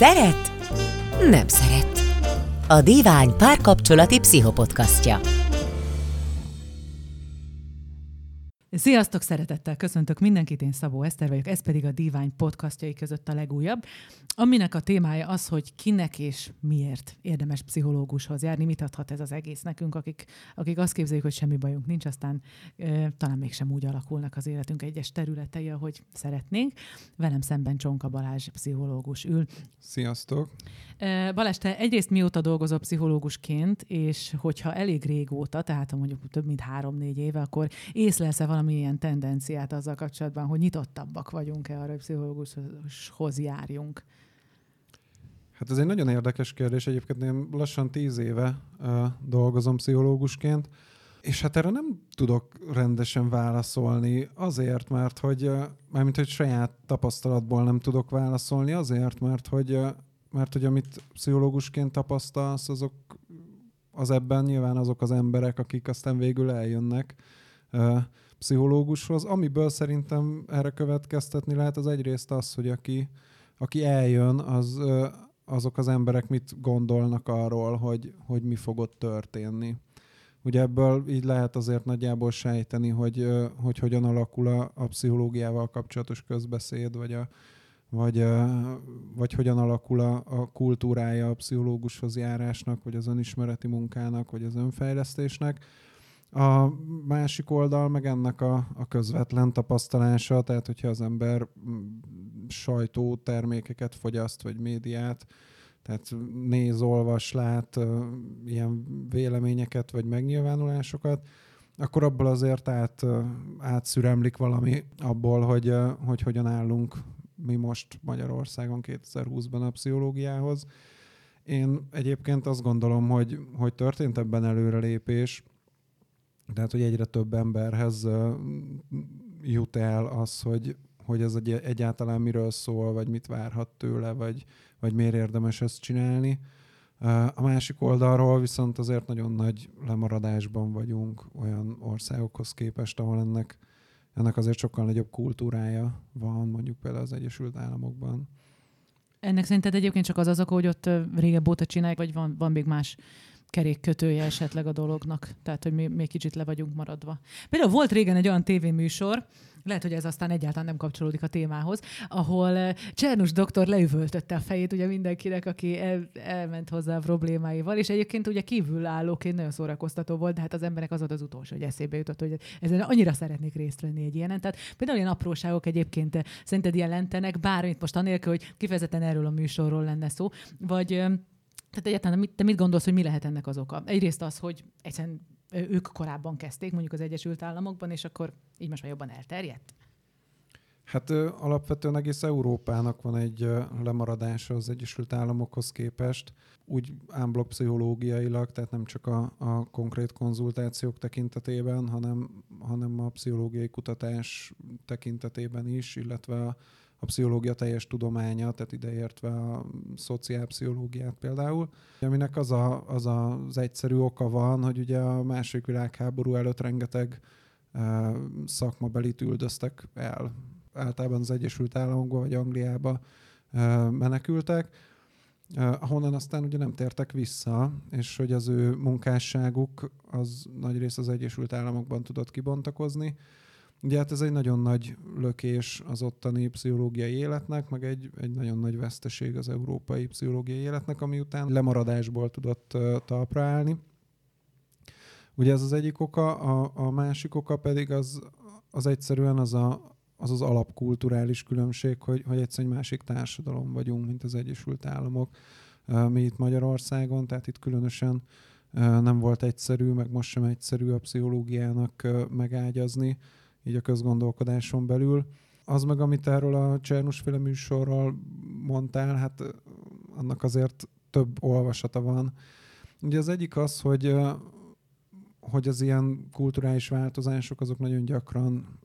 Szeret? Nem szeret. A Divány párkapcsolati pszichopodcastja. Sziasztok, szeretettel köszöntök mindenkit, én Szabó Eszter vagyok, ez pedig a Divány podcastjai között a legújabb, aminek a témája az, hogy kinek és miért érdemes pszichológushoz járni, mit adhat ez az egész nekünk, akik, akik azt képzeljük, hogy semmi bajunk nincs, aztán e, talán mégsem úgy alakulnak az életünk egyes területei, ahogy szeretnénk. Velem szemben Csonka Balázs pszichológus ül. Sziasztok! E, Balázs, te egyrészt mióta dolgozol pszichológusként, és hogyha elég régóta, tehát ha mondjuk több mint három-négy éve, akkor észlelsz-e valamilyen tendenciát azzal kapcsolatban, hogy nyitottabbak vagyunk-e arra, hogy pszichológushoz járjunk? Hát ez egy nagyon érdekes kérdés. Egyébként én lassan tíz éve uh, dolgozom pszichológusként, és hát erre nem tudok rendesen válaszolni azért, mert hogy, uh, mármint hogy saját tapasztalatból nem tudok válaszolni, azért, mert hogy, uh, mert hogy amit pszichológusként tapasztalsz, azok az ebben nyilván azok az emberek, akik aztán végül eljönnek pszichológushoz. Amiből szerintem erre következtetni lehet, az egyrészt az, hogy aki, aki eljön, az, azok az emberek mit gondolnak arról, hogy, hogy mi fog ott történni. Ugye ebből így lehet azért nagyjából sejteni, hogy, hogy hogyan alakul a, a pszichológiával kapcsolatos közbeszéd, vagy, a, vagy, vagy hogyan alakul a, a kultúrája a pszichológushoz járásnak, vagy az önismereti munkának, vagy az önfejlesztésnek. A másik oldal meg ennek a, a közvetlen tapasztalása, tehát hogyha az ember sajtótermékeket fogyaszt, vagy médiát, tehát néz, olvas, lát ilyen véleményeket, vagy megnyilvánulásokat, akkor abból azért át, átszüremlik valami abból, hogy, hogy hogyan állunk mi most Magyarországon 2020-ban a pszichológiához. Én egyébként azt gondolom, hogy, hogy történt ebben előrelépés, tehát, hogy egyre több emberhez jut el az, hogy, hogy ez egy, egyáltalán miről szól, vagy mit várhat tőle, vagy, vagy miért érdemes ezt csinálni. A másik oldalról viszont azért nagyon nagy lemaradásban vagyunk olyan országokhoz képest, ahol ennek, ennek azért sokkal nagyobb kultúrája van, mondjuk például az Egyesült Államokban. Ennek szerinted egyébként csak az az oka, hogy ott régebb óta csinálják, vagy van, van még más kerékkötője esetleg a dolognak, tehát hogy mi még kicsit le vagyunk maradva. Például volt régen egy olyan tévéműsor, lehet, hogy ez aztán egyáltalán nem kapcsolódik a témához, ahol eh, Csernus doktor leüvöltötte a fejét ugye mindenkinek, aki el, elment hozzá a problémáival, és egyébként ugye kívülállóként nagyon szórakoztató volt, de hát az emberek az volt az utolsó, hogy eszébe jutott, hogy ezen annyira szeretnék részt venni egy ilyenen. Tehát például ilyen apróságok egyébként eh, szerinted jelentenek, bármit most anélkül, hogy kifejezetten erről a műsorról lenne szó, vagy eh, tehát egyáltalán te mit gondolsz, hogy mi lehet ennek az oka? Egyrészt az, hogy egyszerűen ők korábban kezdték, mondjuk az Egyesült Államokban, és akkor így most már jobban elterjedt? Hát alapvetően egész Európának van egy lemaradása az Egyesült Államokhoz képest, úgy ámblok pszichológiailag, tehát nem csak a, a konkrét konzultációk tekintetében, hanem, hanem a pszichológiai kutatás tekintetében is, illetve a, a pszichológia teljes tudománya, tehát ideértve a szociálpszichológiát például, aminek az, a, az az egyszerű oka van, hogy ugye a második világháború előtt rengeteg uh, szakmabelit üldöztek el. Általában az Egyesült Államokba vagy Angliába uh, menekültek, uh, ahonnan aztán ugye nem tértek vissza, és hogy az ő munkásságuk az nagy rész az Egyesült Államokban tudott kibontakozni, Ugye hát ez egy nagyon nagy lökés az ottani pszichológiai életnek, meg egy, egy nagyon nagy veszteség az európai pszichológiai életnek, ami után lemaradásból tudott talpra állni. Ugye ez az egyik oka, a, a másik oka pedig az, az egyszerűen az a, az, az alapkulturális különbség, hogy, hogy egyszerűen egy másik társadalom vagyunk, mint az Egyesült Államok. Mi itt Magyarországon, tehát itt különösen nem volt egyszerű, meg most sem egyszerű a pszichológiának megágyazni így a közgondolkodáson belül. Az meg, amit erről a Csernusféle műsorral mondtál, hát annak azért több olvasata van. Ugye az egyik az, hogy hogy az ilyen kulturális változások azok nagyon gyakran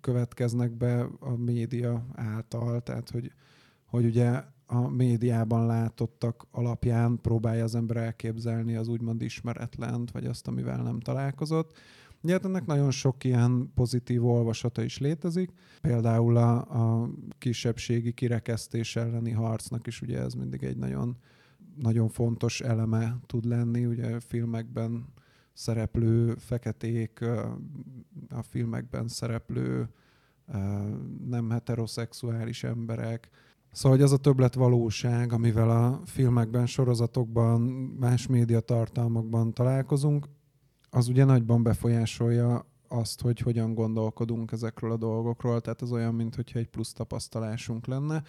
következnek be a média által, tehát hogy, hogy ugye a médiában látottak alapján próbálja az ember elképzelni az úgymond ismeretlent, vagy azt, amivel nem találkozott Ugye hát ennek nagyon sok ilyen pozitív olvasata is létezik, például a, a kisebbségi kirekesztés elleni harcnak is ugye ez mindig egy nagyon, nagyon fontos eleme tud lenni, ugye filmekben szereplő feketék, a filmekben szereplő nem heteroszexuális emberek, Szóval, hogy az a többlet valóság, amivel a filmekben, sorozatokban, más médiatartalmakban találkozunk, az ugye nagyban befolyásolja azt, hogy hogyan gondolkodunk ezekről a dolgokról, tehát az olyan, mintha egy plusz tapasztalásunk lenne.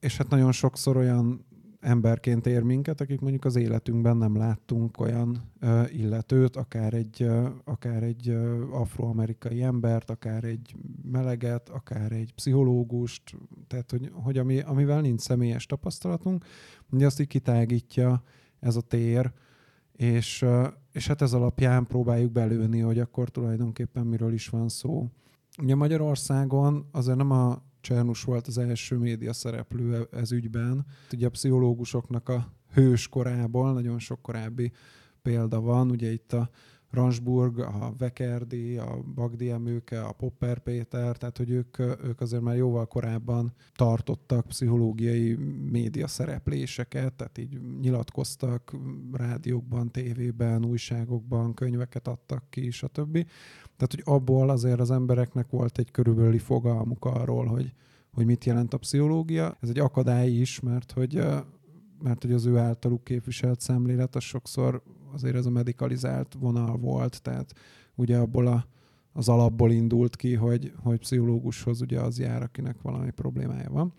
És hát nagyon sokszor olyan emberként ér minket, akik mondjuk az életünkben nem láttunk olyan uh, illetőt, akár egy, uh, akár egy uh, afroamerikai embert, akár egy meleget, akár egy pszichológust, tehát hogy, hogy ami, amivel nincs személyes tapasztalatunk, ugye azt így kitágítja ez a tér, és, és hát ez alapján próbáljuk belőni, hogy akkor tulajdonképpen miről is van szó. Ugye Magyarországon azért nem a Csernus volt az első média szereplő ez ügyben. Ugye a pszichológusoknak a hős korából nagyon sok korábbi példa van. Ugye itt a Ransburg, a Vekerdi, a Bagdi Emőke, a Popper Péter, tehát hogy ők, ők azért már jóval korábban tartottak pszichológiai média szerepléseket, tehát így nyilatkoztak rádiókban, tévében, újságokban, könyveket adtak ki, stb. Tehát, hogy abból azért az embereknek volt egy körülbelüli fogalmuk arról, hogy, hogy mit jelent a pszichológia. Ez egy akadály is, mert hogy, mert hogy az ő általuk képviselt szemlélet, az sokszor azért ez a medikalizált vonal volt, tehát ugye abból a, az alapból indult ki, hogy, hogy pszichológushoz ugye az jár, akinek valami problémája van.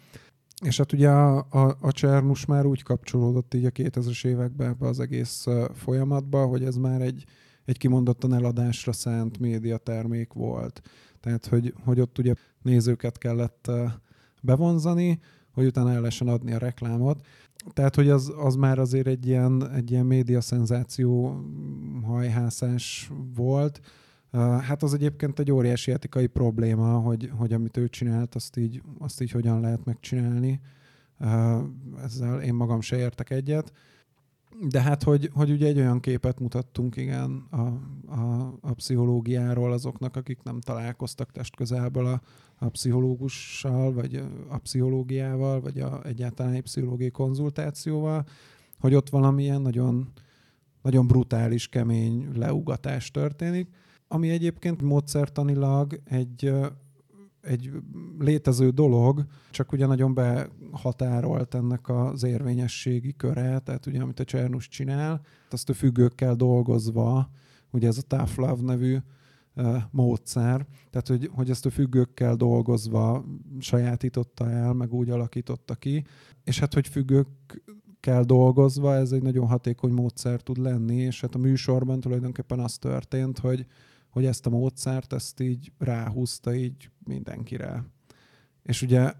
És hát ugye a, a, a Csernus már úgy kapcsolódott így a 2000-es években ebbe az egész folyamatba, hogy ez már egy, egy kimondottan eladásra szánt médiatermék volt. Tehát, hogy, hogy ott ugye nézőket kellett bevonzani, hogy utána el lehessen adni a reklámot. Tehát, hogy az, az már azért egy ilyen, egy ilyen média szenzáció hajhászás volt. Hát az egyébként egy óriási etikai probléma, hogy, hogy amit ő csinált, azt így, azt így hogyan lehet megcsinálni. Ezzel én magam se értek egyet. De hát, hogy, hogy ugye egy olyan képet mutattunk, igen, a, a, a pszichológiáról azoknak, akik nem találkoztak testközelből a, a pszichológussal, vagy a pszichológiával, vagy a, egyáltalán egy pszichológiai konzultációval, hogy ott valamilyen nagyon, nagyon brutális, kemény leugatás történik, ami egyébként módszertanilag egy egy létező dolog, csak ugye nagyon behatárolt ennek az érvényességi köre, tehát ugye amit a Csernus csinál, azt a függőkkel dolgozva, ugye ez a Tough Love nevű módszer, tehát hogy, hogy ezt a függőkkel dolgozva sajátította el, meg úgy alakította ki, és hát hogy függőkkel dolgozva ez egy nagyon hatékony módszer tud lenni, és hát a műsorban tulajdonképpen az történt, hogy, hogy ezt a módszert, ezt így ráhúzta így mindenkire. És ugye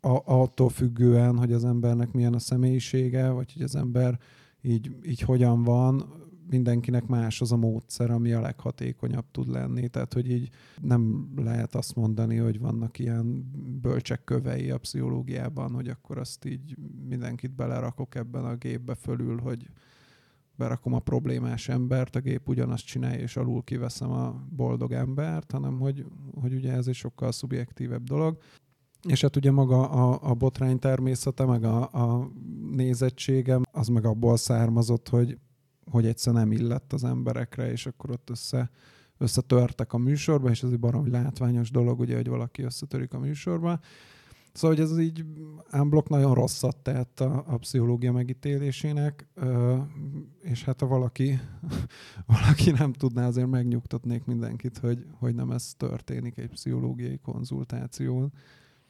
a, attól függően, hogy az embernek milyen a személyisége, vagy hogy az ember így, így hogyan van, mindenkinek más az a módszer, ami a leghatékonyabb tud lenni. Tehát, hogy így nem lehet azt mondani, hogy vannak ilyen bölcsek kövei a pszichológiában, hogy akkor azt így mindenkit belerakok ebben a gépbe fölül, hogy berakom a problémás embert, a gép ugyanazt csinálja, és alul kiveszem a boldog embert, hanem hogy, hogy ugye ez egy sokkal szubjektívebb dolog. És hát ugye maga a, a botrány természete, meg a, a nézettségem, az meg abból származott, hogy, hogy egyszer nem illett az emberekre, és akkor ott össze, összetörtek a műsorba, és ez egy baromi látványos dolog, ugye, hogy valaki összetörik a műsorba. Szóval, hogy ez így unblock nagyon rosszat tett a, a pszichológia megítélésének, és hát ha valaki, valaki nem tudná, azért megnyugtatnék mindenkit, hogy, hogy nem ez történik egy pszichológiai konzultáción.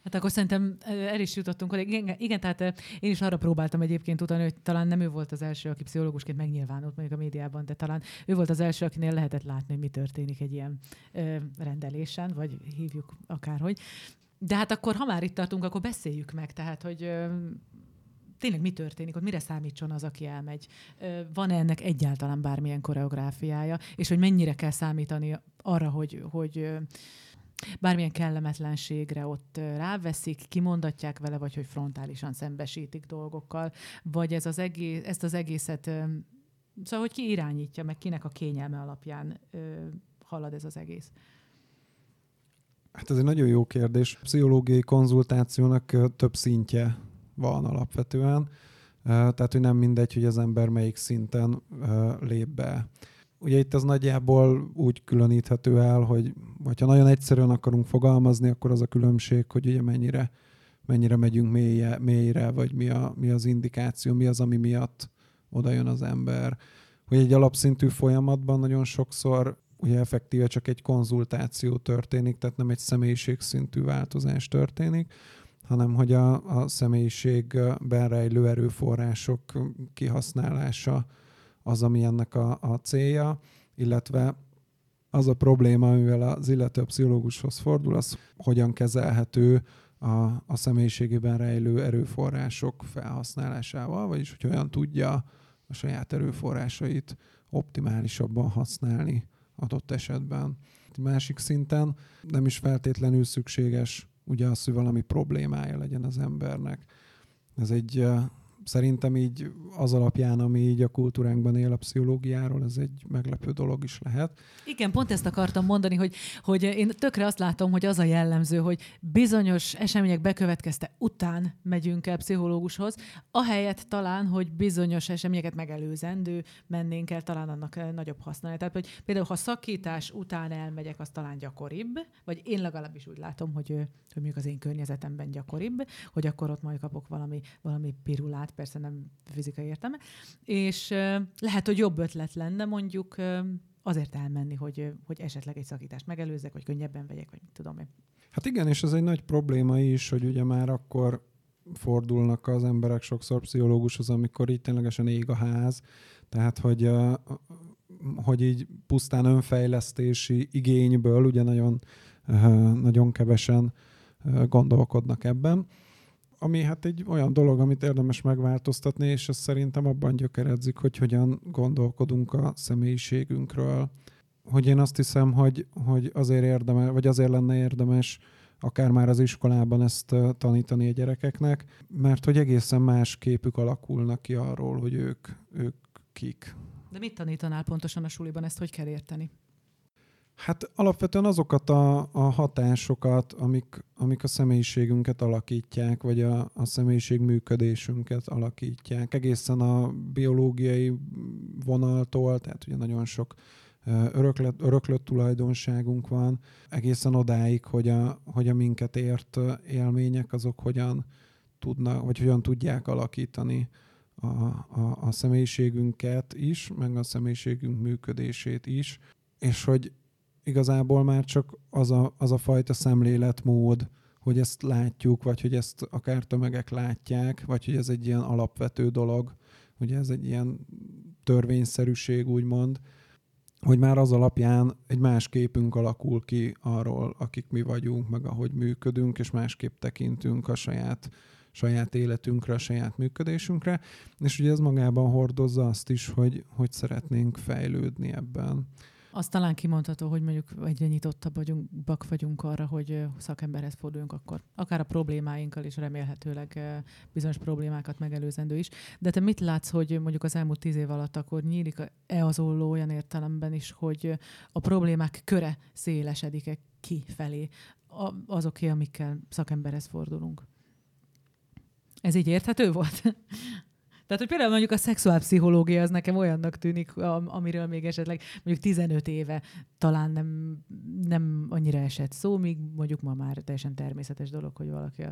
Hát akkor szerintem el is jutottunk, hogy igen, igen, tehát én is arra próbáltam egyébként utána, hogy talán nem ő volt az első, aki pszichológusként megnyilvánult mondjuk a médiában, de talán ő volt az első, akinél lehetett látni, hogy mi történik egy ilyen ö, rendelésen, vagy hívjuk akárhogy. De hát akkor, ha már itt tartunk, akkor beszéljük meg, tehát, hogy ö, tényleg mi történik, hogy mire számítson az, aki elmegy. Van-e ennek egyáltalán bármilyen koreográfiája, és hogy mennyire kell számítani arra, hogy, hogy bármilyen kellemetlenségre ott ráveszik, kimondatják vele, vagy hogy frontálisan szembesítik dolgokkal, vagy ez az egész, ezt az egészet, szóval hogy ki irányítja, meg kinek a kényelme alapján halad ez az egész? Hát ez egy nagyon jó kérdés. A pszichológiai konzultációnak több szintje van alapvetően, tehát hogy nem mindegy, hogy az ember melyik szinten lép be. Ugye itt ez nagyjából úgy különíthető el, hogy ha nagyon egyszerűen akarunk fogalmazni, akkor az a különbség, hogy ugye mennyire, mennyire megyünk mélye, mélyre, vagy mi, a, mi az indikáció, mi az, ami miatt oda jön az ember. Hogy egy alapszintű folyamatban nagyon sokszor ugye effektíve csak egy konzultáció történik, tehát nem egy személyiségszintű változás történik, hanem hogy a, a személyiségben rejlő erőforrások kihasználása az, ami ennek a, a célja, illetve az a probléma, amivel az illető pszichológushoz fordul, az hogyan kezelhető a, a személyiségében rejlő erőforrások felhasználásával, vagyis hogy olyan tudja a saját erőforrásait optimálisabban használni adott esetben. Másik szinten nem is feltétlenül szükséges ugye az, hogy valami problémája legyen az embernek. Ez egy szerintem így az alapján, ami így a kultúránkban él a pszichológiáról, ez egy meglepő dolog is lehet. Igen, pont ezt akartam mondani, hogy, hogy én tökre azt látom, hogy az a jellemző, hogy bizonyos események bekövetkezte után megyünk el pszichológushoz, ahelyett talán, hogy bizonyos eseményeket megelőzendő mennénk el, talán annak eh, nagyobb használja. Tehát, hogy például ha szakítás után elmegyek, az talán gyakoribb, vagy én legalábbis úgy látom, hogy, hogy mondjuk az én környezetemben gyakoribb, hogy akkor ott majd kapok valami, valami pirulát, persze nem fizikai értelme, és lehet, hogy jobb ötlet lenne mondjuk azért elmenni, hogy, hogy esetleg egy szakítást megelőzzek, vagy könnyebben vegyek, vagy mit tudom én. Hát igen, és ez egy nagy probléma is, hogy ugye már akkor fordulnak az emberek sokszor pszichológushoz, amikor így ténylegesen ég a ház, tehát hogy, hogy így pusztán önfejlesztési igényből ugye nagyon, nagyon kevesen gondolkodnak ebben ami hát egy olyan dolog, amit érdemes megváltoztatni, és ez szerintem abban gyökeredzik, hogy hogyan gondolkodunk a személyiségünkről. Hogy én azt hiszem, hogy, hogy azért érdemes, vagy azért lenne érdemes akár már az iskolában ezt tanítani a gyerekeknek, mert hogy egészen más képük alakulnak ki arról, hogy ők, ők kik. De mit tanítanál pontosan a suliban, ezt hogy kell érteni? Hát alapvetően azokat a, a hatásokat, amik, amik a személyiségünket alakítják, vagy a, a személyiség működésünket alakítják. Egészen a biológiai vonaltól, tehát ugye nagyon sok öröklött, öröklött tulajdonságunk van, egészen odáig, hogy a, hogy a minket ért élmények, azok hogyan tudnak, vagy hogyan tudják alakítani a, a, a személyiségünket is, meg a személyiségünk működését is, és hogy igazából már csak az a, az a fajta szemléletmód, hogy ezt látjuk, vagy hogy ezt akár tömegek látják, vagy hogy ez egy ilyen alapvető dolog, hogy ez egy ilyen törvényszerűség, úgymond, hogy már az alapján egy más képünk alakul ki arról, akik mi vagyunk, meg ahogy működünk, és másképp tekintünk a saját, saját életünkre, a saját működésünkre, és ugye ez magában hordozza azt is, hogy, hogy szeretnénk fejlődni ebben. Azt talán kimondható, hogy mondjuk egyre nyitottabb vagyunk, bak vagyunk arra, hogy szakemberhez forduljunk akkor. Akár a problémáinkkal is remélhetőleg bizonyos problémákat megelőzendő is. De te mit látsz, hogy mondjuk az elmúlt tíz év alatt akkor nyílik-e az olló olyan értelemben is, hogy a problémák köre szélesedik-e kifelé azoké, amikkel szakemberhez fordulunk? Ez így érthető volt? Tehát, hogy például mondjuk a szexuálpszichológia az nekem olyannak tűnik, amiről még esetleg mondjuk 15 éve talán nem, nem annyira esett szó, míg mondjuk ma már teljesen természetes dolog, hogy valaki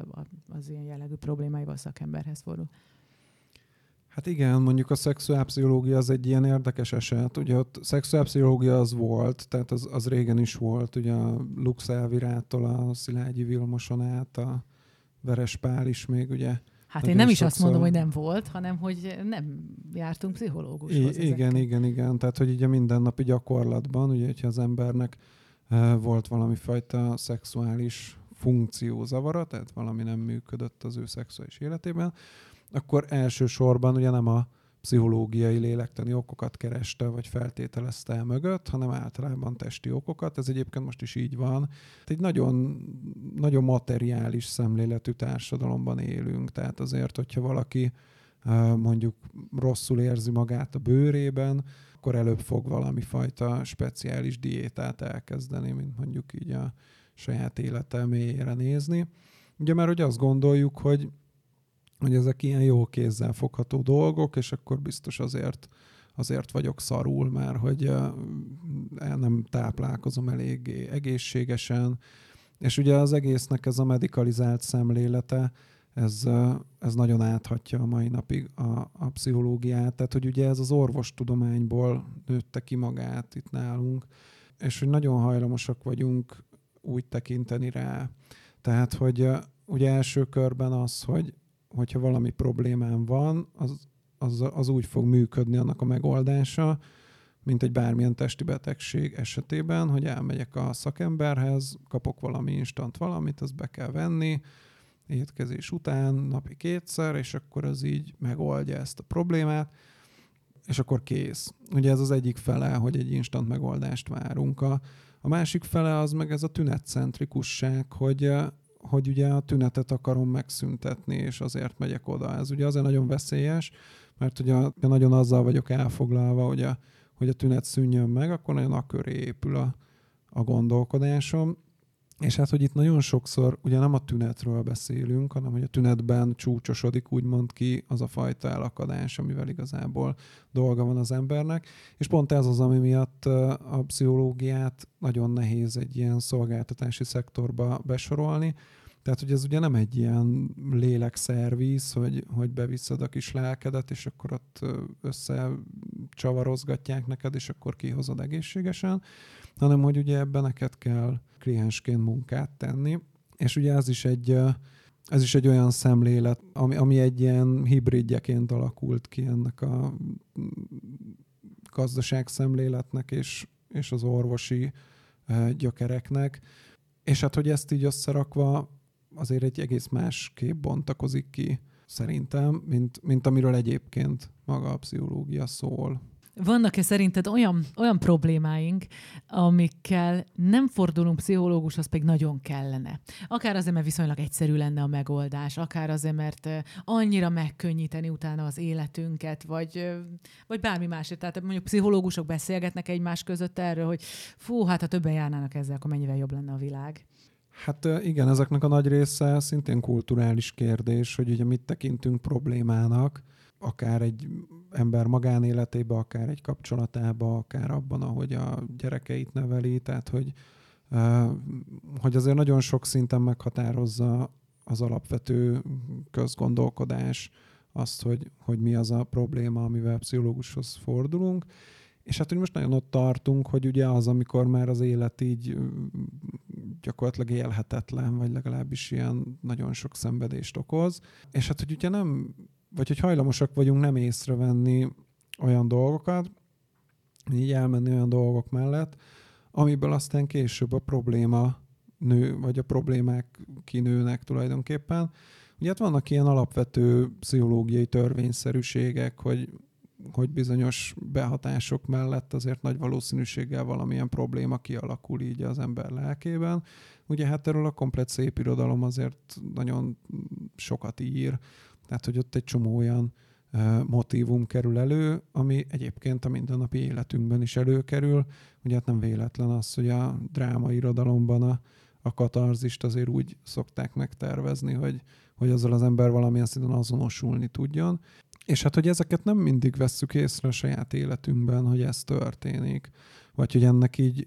az ilyen jellegű problémáival szakemberhez fordul. Hát igen, mondjuk a szexuálpszichológia az egy ilyen érdekes eset. Ugye ott szexuálpszichológia az volt, tehát az, az régen is volt, ugye a Lux Elvirától a Szilágyi Vilmoson át a Veres Pál is még ugye Hát én nem is azt mondom, hogy nem volt, hanem hogy nem jártunk pszichológushoz. I- igen, igen, igen. Tehát, hogy így a mindennapi gyakorlatban, ugye, hogyha az embernek uh, volt valami fajta szexuális funkciózavara, tehát valami nem működött az ő szexuális életében, akkor elsősorban ugye nem a pszichológiai lélektani okokat kereste, vagy feltételezte el mögött, hanem általában testi okokat. Ez egyébként most is így van. Egy nagyon, nagyon materiális szemléletű társadalomban élünk, tehát azért, hogyha valaki mondjuk rosszul érzi magát a bőrében, akkor előbb fog valami fajta speciális diétát elkezdeni, mint mondjuk így a saját élete mélyére nézni. Ugye mert hogy azt gondoljuk, hogy, hogy ezek ilyen jó kézzel fogható dolgok, és akkor biztos azért azért vagyok szarul, mert hogy nem táplálkozom eléggé egészségesen, és ugye az egésznek ez a medikalizált szemlélete, ez, ez nagyon áthatja a mai napig a, a pszichológiát. Tehát, hogy ugye ez az orvostudományból nőtte ki magát itt nálunk, és hogy nagyon hajlamosak vagyunk úgy tekinteni rá. Tehát, hogy ugye első körben az, hogy hogyha valami problémám van, az, az, az úgy fog működni annak a megoldása, mint egy bármilyen testi betegség esetében, hogy elmegyek a szakemberhez, kapok valami instant valamit, azt be kell venni, étkezés után napi kétszer, és akkor az így megoldja ezt a problémát, és akkor kész. Ugye ez az egyik fele, hogy egy instant megoldást várunk. A, a másik fele az meg ez a tünetcentrikusság, hogy, hogy ugye a tünetet akarom megszüntetni, és azért megyek oda. Ez ugye azért nagyon veszélyes, mert ugye nagyon azzal vagyok elfoglalva, hogy a, hogy a tünet szűnjön meg, akkor nagyon a köré épül a, a gondolkodásom. És hát, hogy itt nagyon sokszor ugye nem a tünetről beszélünk, hanem hogy a tünetben csúcsosodik úgymond ki az a fajta elakadás, amivel igazából dolga van az embernek. És pont ez az, ami miatt a pszichológiát nagyon nehéz egy ilyen szolgáltatási szektorba besorolni, tehát, hogy ez ugye nem egy ilyen lélekszervíz, hogy, hogy beviszed a kis lelkedet, és akkor ott összecsavarozgatják neked, és akkor kihozod egészségesen, hanem hogy ugye ebben neked kell kliensként munkát tenni. És ugye ez is egy, ez is egy olyan szemlélet, ami, ami egy ilyen hibridjeként alakult ki ennek a gazdaság szemléletnek és, és az orvosi gyökereknek. És hát, hogy ezt így összerakva azért egy egész más kép bontakozik ki szerintem, mint, mint amiről egyébként maga a pszichológia szól. Vannak-e szerinted olyan, olyan problémáink, amikkel nem fordulunk pszichológushoz, pedig nagyon kellene? Akár azért, mert viszonylag egyszerű lenne a megoldás, akár azért, mert annyira megkönnyíteni utána az életünket, vagy, vagy bármi másért. Tehát mondjuk pszichológusok beszélgetnek egymás között erről, hogy fú, hát ha többen járnának ezzel, akkor mennyivel jobb lenne a világ. Hát igen, ezeknek a nagy része szintén kulturális kérdés, hogy ugye mit tekintünk problémának, akár egy ember magánéletébe, akár egy kapcsolatába, akár abban, ahogy a gyerekeit neveli, tehát hogy, hogy azért nagyon sok szinten meghatározza az alapvető közgondolkodás azt, hogy, hogy mi az a probléma, amivel pszichológushoz fordulunk. És hát, hogy most nagyon ott tartunk, hogy ugye az, amikor már az élet így gyakorlatilag élhetetlen, vagy legalábbis ilyen nagyon sok szenvedést okoz. És hát, hogy ugye nem, vagy hogy hajlamosak vagyunk nem észrevenni olyan dolgokat, így elmenni olyan dolgok mellett, amiből aztán később a probléma nő, vagy a problémák kinőnek tulajdonképpen. Ugye hát vannak ilyen alapvető pszichológiai törvényszerűségek, hogy hogy bizonyos behatások mellett azért nagy valószínűséggel valamilyen probléma kialakul így az ember lelkében. Ugye hát erről a komplet szép irodalom azért nagyon sokat ír, tehát hogy ott egy csomó olyan motívum kerül elő, ami egyébként a mindennapi életünkben is előkerül. Ugye hát nem véletlen az, hogy a dráma irodalomban a, a katarzist azért úgy szokták megtervezni, hogy, hogy azzal az ember valamilyen szinten azonosulni tudjon. És hát, hogy ezeket nem mindig vesszük észre a saját életünkben, hogy ez történik, vagy hogy ennek így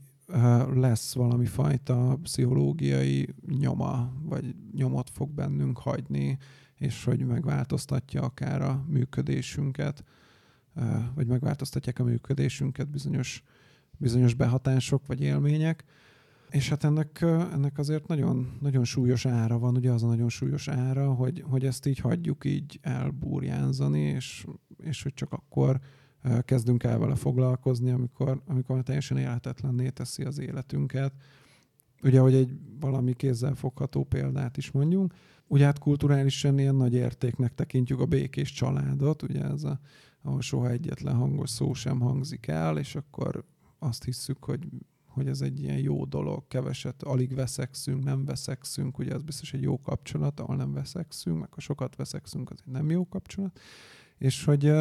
lesz valami fajta pszichológiai nyoma, vagy nyomot fog bennünk hagyni, és hogy megváltoztatja akár a működésünket, vagy megváltoztatják a működésünket bizonyos, bizonyos behatások vagy élmények. És hát ennek, ennek azért nagyon, nagyon súlyos ára van, ugye az a nagyon súlyos ára, hogy, hogy ezt így hagyjuk így elbúrjánzani, és, és hogy csak akkor kezdünk el vele foglalkozni, amikor, amikor teljesen élhetetlenné teszi az életünket. Ugye, hogy egy valami kézzel fogható példát is mondjunk. Ugye hát kulturálisan ilyen nagy értéknek tekintjük a békés családot, ugye ez a, ahol soha egyetlen hangos szó sem hangzik el, és akkor azt hisszük, hogy hogy ez egy ilyen jó dolog, keveset, alig veszekszünk, nem veszekszünk, ugye az biztos egy jó kapcsolat, ahol nem veszekszünk, meg ha sokat veszekszünk, az egy nem jó kapcsolat. és hogy,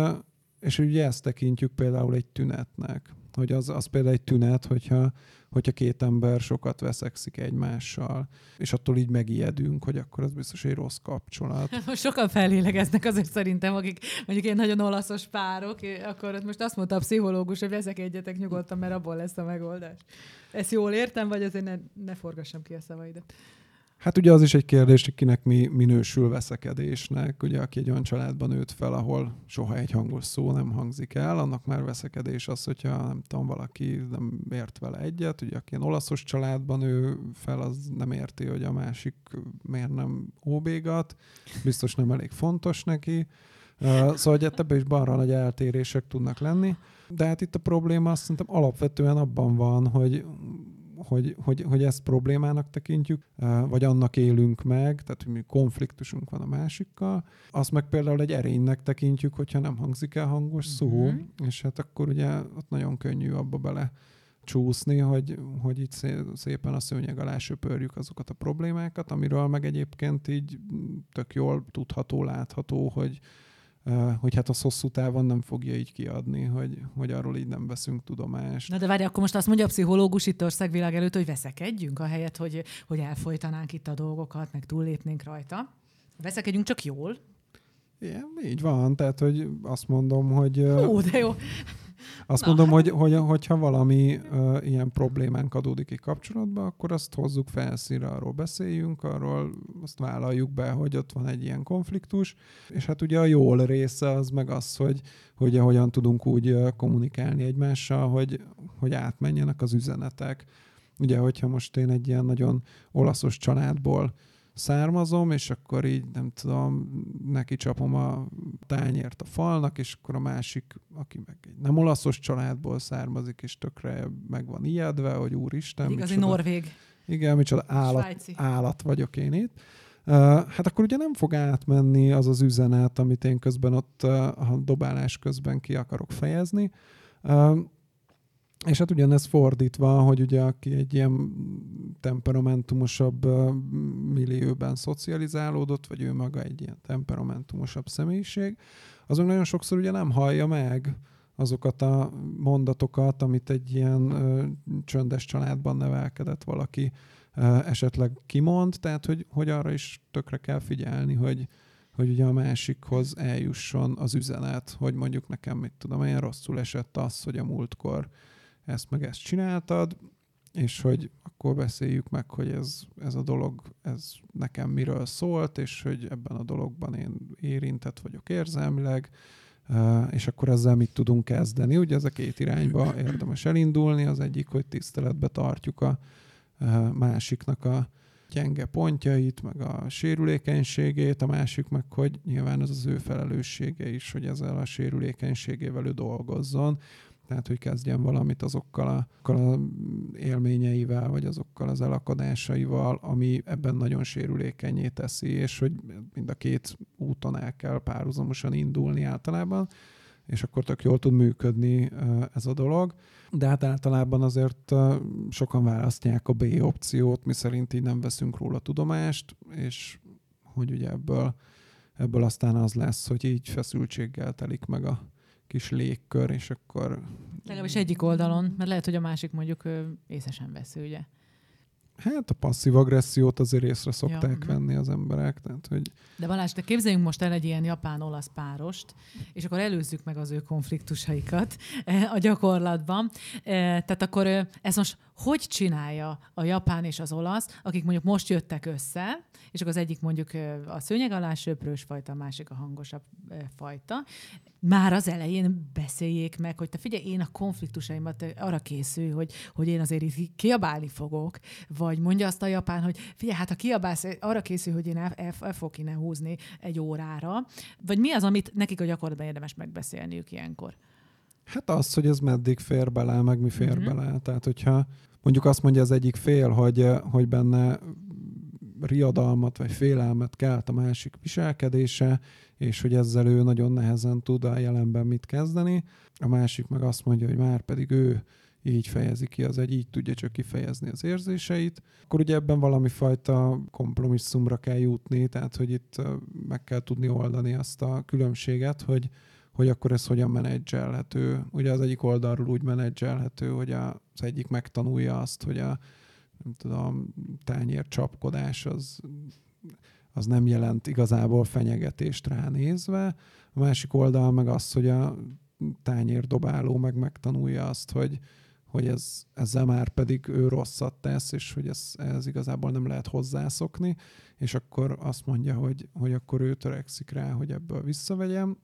és ugye ezt tekintjük például egy tünetnek, hogy az, az például egy tünet, hogyha, hogyha két ember sokat veszekszik egymással, és attól így megijedünk, hogy akkor az biztos egy rossz kapcsolat. Sokan fellélegeznek azért szerintem, akik mondjuk ilyen nagyon olaszos párok, akkor most azt mondta a pszichológus, hogy veszek egyetek nyugodtan, mert abból lesz a megoldás. Ezt jól értem, vagy azért ne, ne forgassam ki a szavaidat? Hát ugye az is egy kérdés, hogy kinek mi minősül veszekedésnek. Ugye aki egy olyan családban nőtt fel, ahol soha egy hangos szó nem hangzik el, annak már veszekedés az, hogyha nem tudom, valaki nem ért vele egyet. Ugye aki ilyen olaszos családban nő fel, az nem érti, hogy a másik miért nem óbégat. Biztos nem elég fontos neki. Szóval, hogy ebben is balra nagy eltérések tudnak lenni. De hát itt a probléma azt szerintem alapvetően abban van, hogy hogy, hogy, hogy ezt problémának tekintjük, vagy annak élünk meg, tehát hogy mi konfliktusunk van a másikkal, azt meg például egy erénynek tekintjük, hogyha nem hangzik el hangos szó, uh-huh. és hát akkor ugye ott nagyon könnyű abba bele csúszni, hogy, hogy itt szépen a szőnyeg alá söpörjük azokat a problémákat, amiről meg egyébként így tök jól tudható, látható, hogy, hogy hát az hosszú távon nem fogja így kiadni, hogy, hogy arról így nem veszünk tudomást. Na de várj, akkor most azt mondja a pszichológus itt országvilág előtt, hogy veszekedjünk, ahelyett, hogy, hogy elfolytanánk itt a dolgokat, meg túllépnénk rajta. Veszekedjünk csak jól. Igen, így van, tehát hogy azt mondom, hogy... Ó, de jó. Azt Na, mondom, hát... hogy, hogy, hogyha valami uh, ilyen problémánk adódik egy kapcsolatban, akkor azt hozzuk felszínre, arról beszéljünk, arról azt vállaljuk be, hogy ott van egy ilyen konfliktus, és hát ugye a jól része az meg az, hogy, hogy hogyan tudunk úgy kommunikálni egymással, hogy, hogy átmenjenek az üzenetek. Ugye, hogyha most én egy ilyen nagyon olaszos családból származom, és akkor így nem tudom, neki csapom a tányért a falnak, és akkor a másik, aki meg egy nem olaszos családból származik, és tökre meg van ijedve, hogy úristen. Igazi micsoda, norvég. Igen, micsoda állat, állat vagyok én itt. Uh, hát akkor ugye nem fog átmenni az az üzenet, amit én közben ott uh, a dobálás közben ki akarok fejezni. Uh, és hát ugyanez fordítva, hogy ugye aki egy ilyen temperamentumosabb millióben szocializálódott, vagy ő maga egy ilyen temperamentumosabb személyiség, azon nagyon sokszor ugye nem hallja meg azokat a mondatokat, amit egy ilyen ö, csöndes családban nevelkedett valaki ö, esetleg kimond, tehát hogy, hogy arra is tökre kell figyelni, hogy, hogy ugye a másikhoz eljusson az üzenet, hogy mondjuk nekem, mit tudom, én rosszul esett az, hogy a múltkor ezt meg ezt csináltad, és hogy akkor beszéljük meg, hogy ez, ez a dolog, ez nekem miről szólt, és hogy ebben a dologban én érintett vagyok érzelmileg, és akkor ezzel mit tudunk kezdeni. Ugye ez a két irányba érdemes elindulni. Az egyik, hogy tiszteletbe tartjuk a másiknak a gyenge pontjait, meg a sérülékenységét, a másik meg, hogy nyilván ez az ő felelőssége is, hogy ezzel a sérülékenységével ő dolgozzon tehát hogy kezdjen valamit azokkal a, azokkal a élményeivel, vagy azokkal az elakadásaival, ami ebben nagyon sérülékenyé teszi, és hogy mind a két úton el kell párhuzamosan indulni általában, és akkor tök jól tud működni ez a dolog. De hát általában azért sokan választják a B opciót, mi szerint így nem veszünk róla tudomást, és hogy ugye ebből, ebből aztán az lesz, hogy így feszültséggel telik meg a, kis légkör, és akkor... Legalábbis egyik oldalon, mert lehet, hogy a másik mondjuk észre sem veszi, ugye? Hát a passzív agressziót azért észre szokták ja. Venni az emberek. Tehát, hogy... De Balázs, de képzeljünk most el egy ilyen japán-olasz párost, és akkor előzzük meg az ő konfliktusaikat a gyakorlatban. Tehát akkor ez most hogy csinálja a japán és az olasz, akik mondjuk most jöttek össze, és akkor az egyik mondjuk a szőnyeg alá söprős fajta, a másik a hangosabb fajta. Már az elején beszéljék meg, hogy te figyelj, én a konfliktusaimat arra készül, hogy, hogy én azért itt kiabálni fogok, vagy mondja azt a japán, hogy figyelj, hát ha kiabálsz, arra készül, hogy én el, el, el fogok innen húzni egy órára, vagy mi az, amit nekik a gyakorlatban érdemes megbeszélniük ilyenkor? Hát az, hogy ez meddig fér bele, meg mi fér mm-hmm. bele. Tehát, hogyha mondjuk azt mondja az egyik fél, hogy, hogy benne riadalmat vagy félelmet kelt a másik viselkedése, és hogy ezzel ő nagyon nehezen tud a jelenben mit kezdeni. A másik meg azt mondja, hogy már pedig ő így fejezi ki, az egy így tudja csak kifejezni az érzéseit. Akkor ugye ebben valami fajta kompromisszumra kell jutni, tehát hogy itt meg kell tudni oldani azt a különbséget, hogy, hogy akkor ez hogyan menedzselhető. Ugye az egyik oldalról úgy menedzselhető, hogy az egyik megtanulja azt, hogy a nem tudom, tányér csapkodás az, az nem jelent igazából fenyegetést ránézve. A másik oldal meg az, hogy a tányér dobáló meg megtanulja azt, hogy, hogy ez, ezzel már pedig ő rosszat tesz, és hogy ez, ez igazából nem lehet hozzászokni, és akkor azt mondja, hogy, hogy akkor ő törekszik rá, hogy ebből visszavegyem.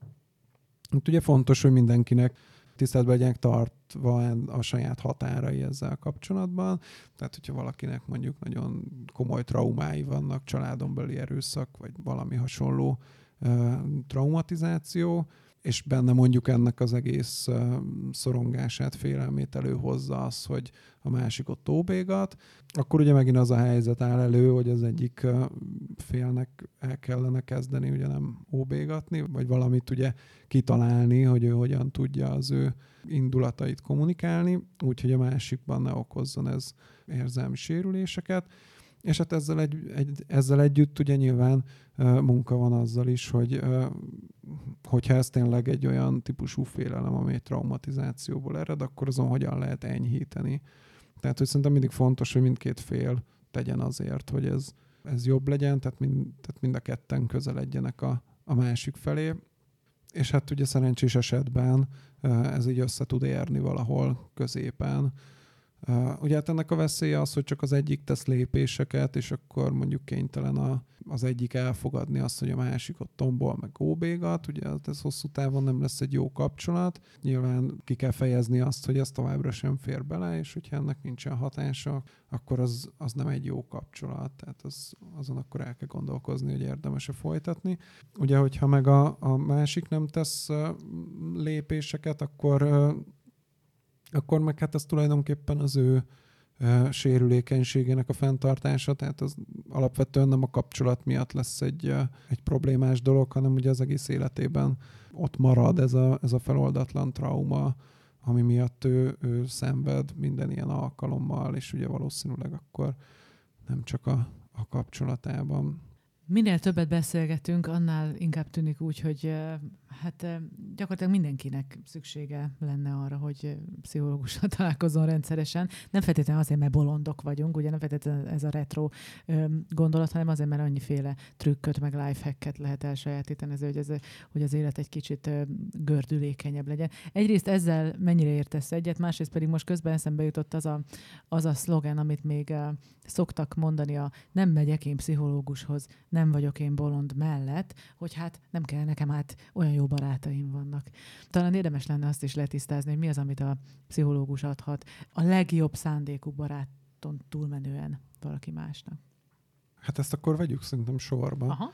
Hát ugye fontos, hogy mindenkinek tiszteletben legyenek tartva a saját határai ezzel kapcsolatban. Tehát, hogyha valakinek mondjuk nagyon komoly traumái vannak, családon belüli erőszak, vagy valami hasonló traumatizáció, és benne mondjuk ennek az egész szorongását, félelmét előhozza az, hogy a másik ott óbégat, akkor ugye megint az a helyzet áll elő, hogy az egyik félnek el kellene kezdeni ugye nem óbégatni, vagy valamit ugye kitalálni, hogy ő hogyan tudja az ő indulatait kommunikálni, úgyhogy a másikban ne okozzon ez érzelmi sérüléseket. És hát ezzel, egy, egy, ezzel együtt ugye nyilván munka van azzal is, hogy hogyha ez tényleg egy olyan típusú félelem, ami egy traumatizációból ered, akkor azon hogyan lehet enyhíteni. Tehát, hogy szerintem mindig fontos, hogy mindkét fél tegyen azért, hogy ez, ez jobb legyen, tehát mind, tehát mind a ketten közeledjenek a, a másik felé. És hát ugye szerencsés esetben ez így össze tud érni valahol középen, Uh, ugye hát ennek a veszélye az, hogy csak az egyik tesz lépéseket, és akkor mondjuk kénytelen a, az egyik elfogadni azt, hogy a másik ott tombol, meg óbégat, ugye hát ez hosszú távon nem lesz egy jó kapcsolat. Nyilván ki kell fejezni azt, hogy ez továbbra sem fér bele, és hogyha ennek nincsen hatása, akkor az, az nem egy jó kapcsolat, tehát az, azon akkor el kell gondolkozni, hogy érdemes-e folytatni. Ugye, hogyha meg a, a másik nem tesz lépéseket, akkor akkor meg hát ez tulajdonképpen az ő sérülékenységének a fenntartása, tehát az alapvetően nem a kapcsolat miatt lesz egy, egy problémás dolog, hanem ugye az egész életében ott marad ez a, ez a feloldatlan trauma, ami miatt ő, ő szenved minden ilyen alkalommal, és ugye valószínűleg akkor nem csak a, a kapcsolatában. Minél többet beszélgetünk, annál inkább tűnik úgy, hogy hát gyakorlatilag mindenkinek szüksége lenne arra, hogy pszichológussal találkozon rendszeresen. Nem feltétlenül azért, mert bolondok vagyunk, ugye nem feltétlenül ez a retro gondolat, hanem azért, mert annyiféle trükköt, meg lifehacket lehet elsajátítani, hogy, ez, hogy az élet egy kicsit gördülékenyebb legyen. Egyrészt ezzel mennyire értesz egyet, másrészt pedig most közben eszembe jutott az a, az a szlogen, amit még szoktak mondani a nem megyek én pszichológushoz, nem vagyok én bolond mellett, hogy hát nem kell nekem hát olyan jó barátaim vannak. Talán érdemes lenne azt is letisztázni, hogy mi az, amit a pszichológus adhat a legjobb szándékú baráton túlmenően valaki másnak. Hát ezt akkor vegyük szerintem sorba. Aha.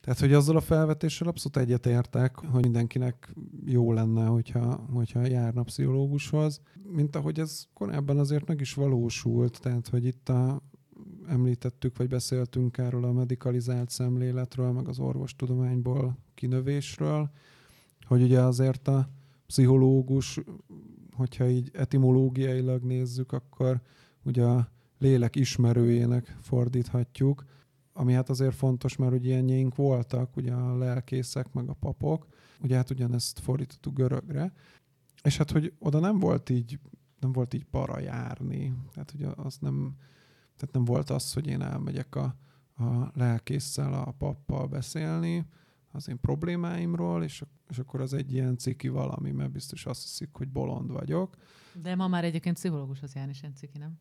Tehát, hogy azzal a felvetéssel abszolút egyetértek, hogy mindenkinek jó lenne, hogyha, hogyha járna pszichológushoz, mint ahogy ez korábban azért meg is valósult, tehát, hogy itt a, említettük, vagy beszéltünk erről a medikalizált szemléletről, meg az orvostudományból kinövésről, hogy ugye azért a pszichológus, hogyha így etimológiailag nézzük, akkor ugye a lélek ismerőjének fordíthatjuk, ami hát azért fontos, mert ugye ilyenjeink voltak, ugye a lelkészek, meg a papok, ugye hát ugyanezt fordítottuk görögre, és hát, hogy oda nem volt így, nem volt így para járni, tehát ugye az nem, tehát nem volt az, hogy én elmegyek a, a lelkészsel, a pappal beszélni az én problémáimról, és, és akkor az egy ilyen ciki valami, mert biztos azt hiszik, hogy bolond vagyok. De ma már egyébként pszichológushoz járni sem ciki, nem?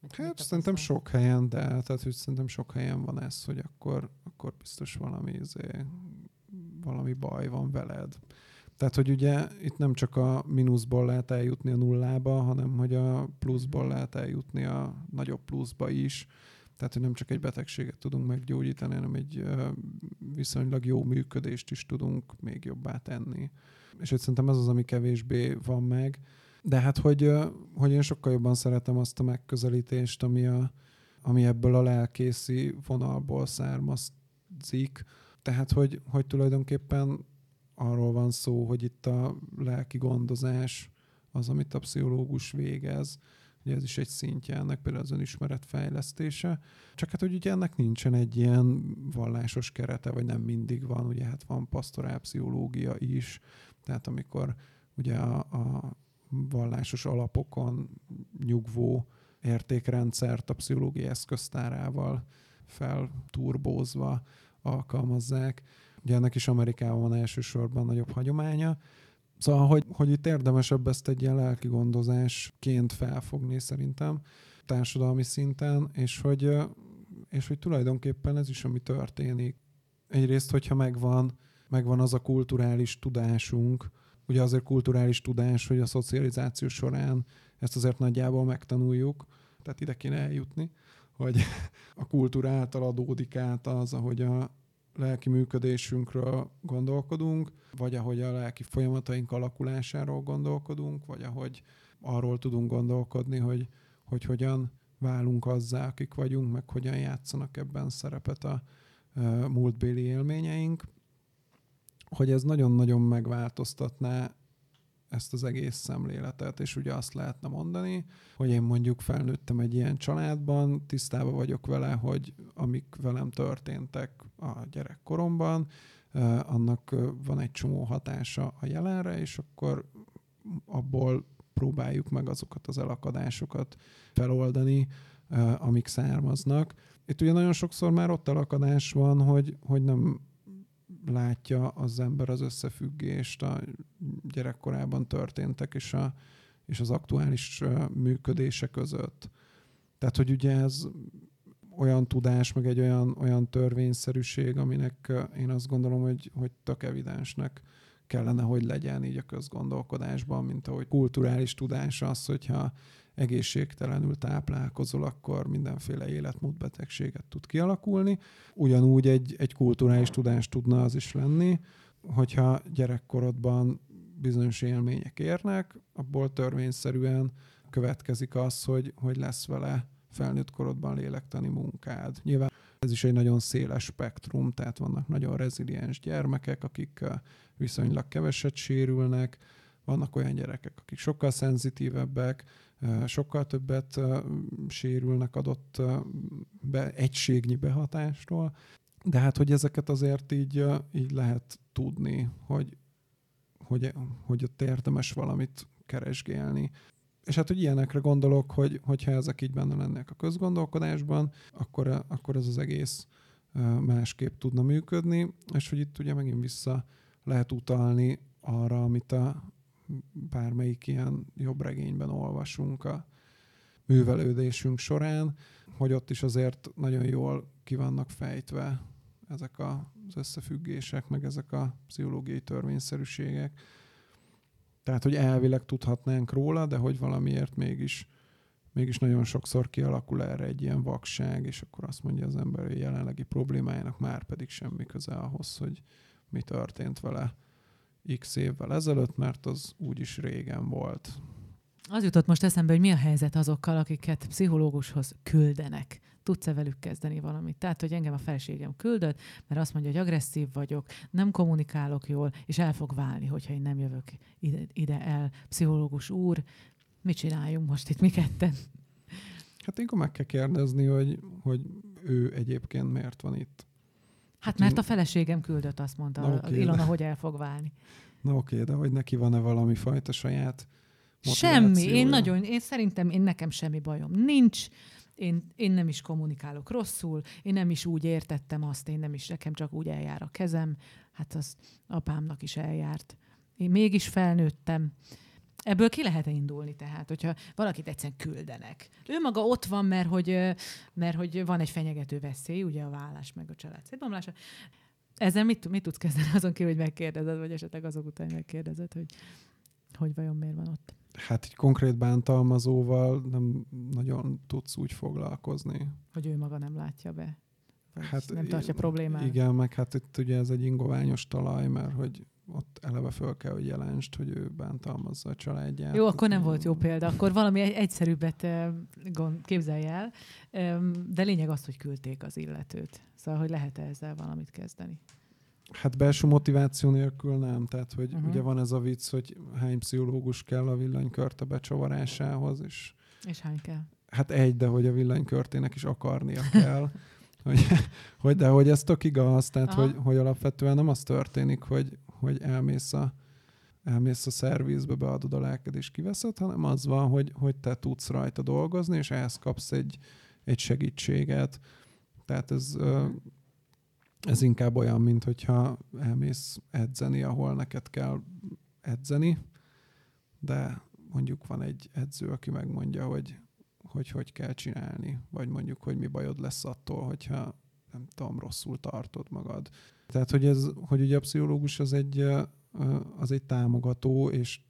Mit hát szerintem sok helyen, de tehát hogy szerintem sok helyen van ez, hogy akkor, akkor biztos valami, izé, valami baj van veled. Tehát, hogy ugye itt nem csak a mínuszból lehet eljutni a nullába, hanem hogy a pluszból lehet eljutni a nagyobb pluszba is. Tehát, hogy nem csak egy betegséget tudunk meggyógyítani, hanem egy viszonylag jó működést is tudunk még jobbá tenni. És hogy szerintem ez az, ami kevésbé van meg. De hát, hogy, hogy én sokkal jobban szeretem azt a megközelítést, ami, a, ami ebből a lelkészi vonalból származik. Tehát, hogy, hogy tulajdonképpen arról van szó, hogy itt a lelki gondozás az, amit a pszichológus végez. Ugye ez is egy szintje ennek, például az önismeret fejlesztése. Csak hát, hogy ugye ennek nincsen egy ilyen vallásos kerete, vagy nem mindig van, ugye hát van pszichológia is, tehát amikor ugye a, a vallásos alapokon nyugvó értékrendszert a pszichológiai eszköztárával felturbózva alkalmazzák. Ugye ennek is Amerikában van elsősorban nagyobb hagyománya. Szóval, hogy, hogy itt érdemesebb ezt egy ilyen lelki gondozásként felfogni szerintem társadalmi szinten, és hogy, és hogy tulajdonképpen ez is, ami történik. Egyrészt, hogyha megvan, megvan az a kulturális tudásunk, ugye azért kulturális tudás, hogy a szocializáció során ezt azért nagyjából megtanuljuk, tehát ide kéne eljutni, hogy a kultúra által adódik át az, ahogy a lelki működésünkről gondolkodunk, vagy ahogy a lelki folyamataink alakulásáról gondolkodunk, vagy ahogy arról tudunk gondolkodni, hogy, hogy hogyan válunk azzá, akik vagyunk, meg hogyan játszanak ebben szerepet a múltbéli élményeink, hogy ez nagyon-nagyon megváltoztatná ezt az egész szemléletet, és ugye azt lehetne mondani, hogy én mondjuk felnőttem egy ilyen családban, tisztában vagyok vele, hogy amik velem történtek a gyerekkoromban, annak van egy csomó hatása a jelenre, és akkor abból próbáljuk meg azokat az elakadásokat feloldani, amik származnak. Itt ugye nagyon sokszor már ott elakadás van, hogy, hogy nem látja az ember az összefüggést a gyerekkorában történtek és, a, és az aktuális működése között. Tehát, hogy ugye ez olyan tudás, meg egy olyan, olyan törvényszerűség, aminek én azt gondolom, hogy, hogy tök evidensnek kellene, hogy legyen így a közgondolkodásban, mint ahogy kulturális tudás az, hogyha egészségtelenül táplálkozol, akkor mindenféle életmódbetegséget tud kialakulni. Ugyanúgy egy, egy kulturális tudás tudna az is lenni, hogyha gyerekkorodban bizonyos élmények érnek, abból törvényszerűen következik az, hogy, hogy lesz vele felnőtt korodban lélektani munkád. Nyilván ez is egy nagyon széles spektrum, tehát vannak nagyon reziliens gyermekek, akik viszonylag keveset sérülnek, vannak olyan gyerekek, akik sokkal szenzitívebbek, sokkal többet sérülnek adott be, egységnyi behatástól, de hát, hogy ezeket azért így, így lehet tudni, hogy, hogy, hogy ott érdemes valamit keresgélni. És hát, hogy ilyenekre gondolok, hogy, hogyha ezek így benne lennek a közgondolkodásban, akkor, akkor ez az egész másképp tudna működni, és hogy itt ugye megint vissza lehet utalni arra, amit a, bármelyik ilyen jobb regényben olvasunk a művelődésünk során, hogy ott is azért nagyon jól ki vannak fejtve ezek az összefüggések, meg ezek a pszichológiai törvényszerűségek. Tehát, hogy elvileg tudhatnánk róla, de hogy valamiért mégis, mégis nagyon sokszor kialakul erre egy ilyen vakság, és akkor azt mondja az ember, hogy jelenlegi problémájának már pedig semmi köze ahhoz, hogy mi történt vele x évvel ezelőtt, mert az úgyis régen volt. Az jutott most eszembe, hogy mi a helyzet azokkal, akiket pszichológushoz küldenek. Tudsz-e velük kezdeni valamit? Tehát, hogy engem a feleségem küldött, mert azt mondja, hogy agresszív vagyok, nem kommunikálok jól, és el fog válni, hogyha én nem jövök ide, ide el. Pszichológus úr, mit csináljunk most itt mi ketten? Hát akkor meg kell kérdezni, hogy, hogy ő egyébként miért van itt. Hát mert a feleségem küldött, azt mondta Na, okay, Ilona, de... hogy el fog válni. Na oké, okay, de hogy neki van-e valami fajta saját Semmi. Én nagyon, én szerintem én nekem semmi bajom nincs. Én, én nem is kommunikálok rosszul, én nem is úgy értettem azt, én nem is, nekem csak úgy eljár a kezem. Hát az apámnak is eljárt. Én mégis felnőttem. Ebből ki lehet indulni tehát, hogyha valakit egyszerűen küldenek. Ő maga ott van, mert hogy, mert hogy van egy fenyegető veszély, ugye a vállás meg a család szétbomlása. Ezzel mit, mit tudsz kezdeni azon kívül, hogy megkérdezed, vagy esetleg azok után megkérdezed, hogy, hogy vajon miért van ott? Hát egy konkrét bántalmazóval nem nagyon tudsz úgy foglalkozni. Hogy ő maga nem látja be. hát nem tartja problémát. Igen, meg hát itt ugye ez egy ingoványos talaj, mert hogy ott eleve föl kell, hogy jelentsd, hogy ő bántalmazza a családját. Jó, akkor nem volt jó példa. Akkor valami egyszerűbbet képzelj el, de lényeg az, hogy küldték az illetőt. Szóval, hogy lehet -e ezzel valamit kezdeni? Hát belső motiváció nélkül nem. Tehát, hogy uh-huh. ugye van ez a vicc, hogy hány pszichológus kell a villanykörte becsavarásához, és És hány kell? hát egy, de hogy a villanykörtének is akarnia kell. hogy, hogy, de hogy ez tök igaz, tehát Aha. hogy, hogy alapvetően nem az történik, hogy, hogy elmész a, elmész a szervizbe, beadod a lelked és kiveszed, hanem az van, hogy, hogy te tudsz rajta dolgozni, és ehhez kapsz egy, egy segítséget. Tehát ez, ez inkább olyan, mint hogyha elmész edzeni, ahol neked kell edzeni, de mondjuk van egy edző, aki megmondja, hogy hogy hogy kell csinálni, vagy mondjuk, hogy mi bajod lesz attól, hogyha nem tudom, rosszul tartod magad. Tehát, hogy, ez, hogy ugye a pszichológus az egy, az egy támogató és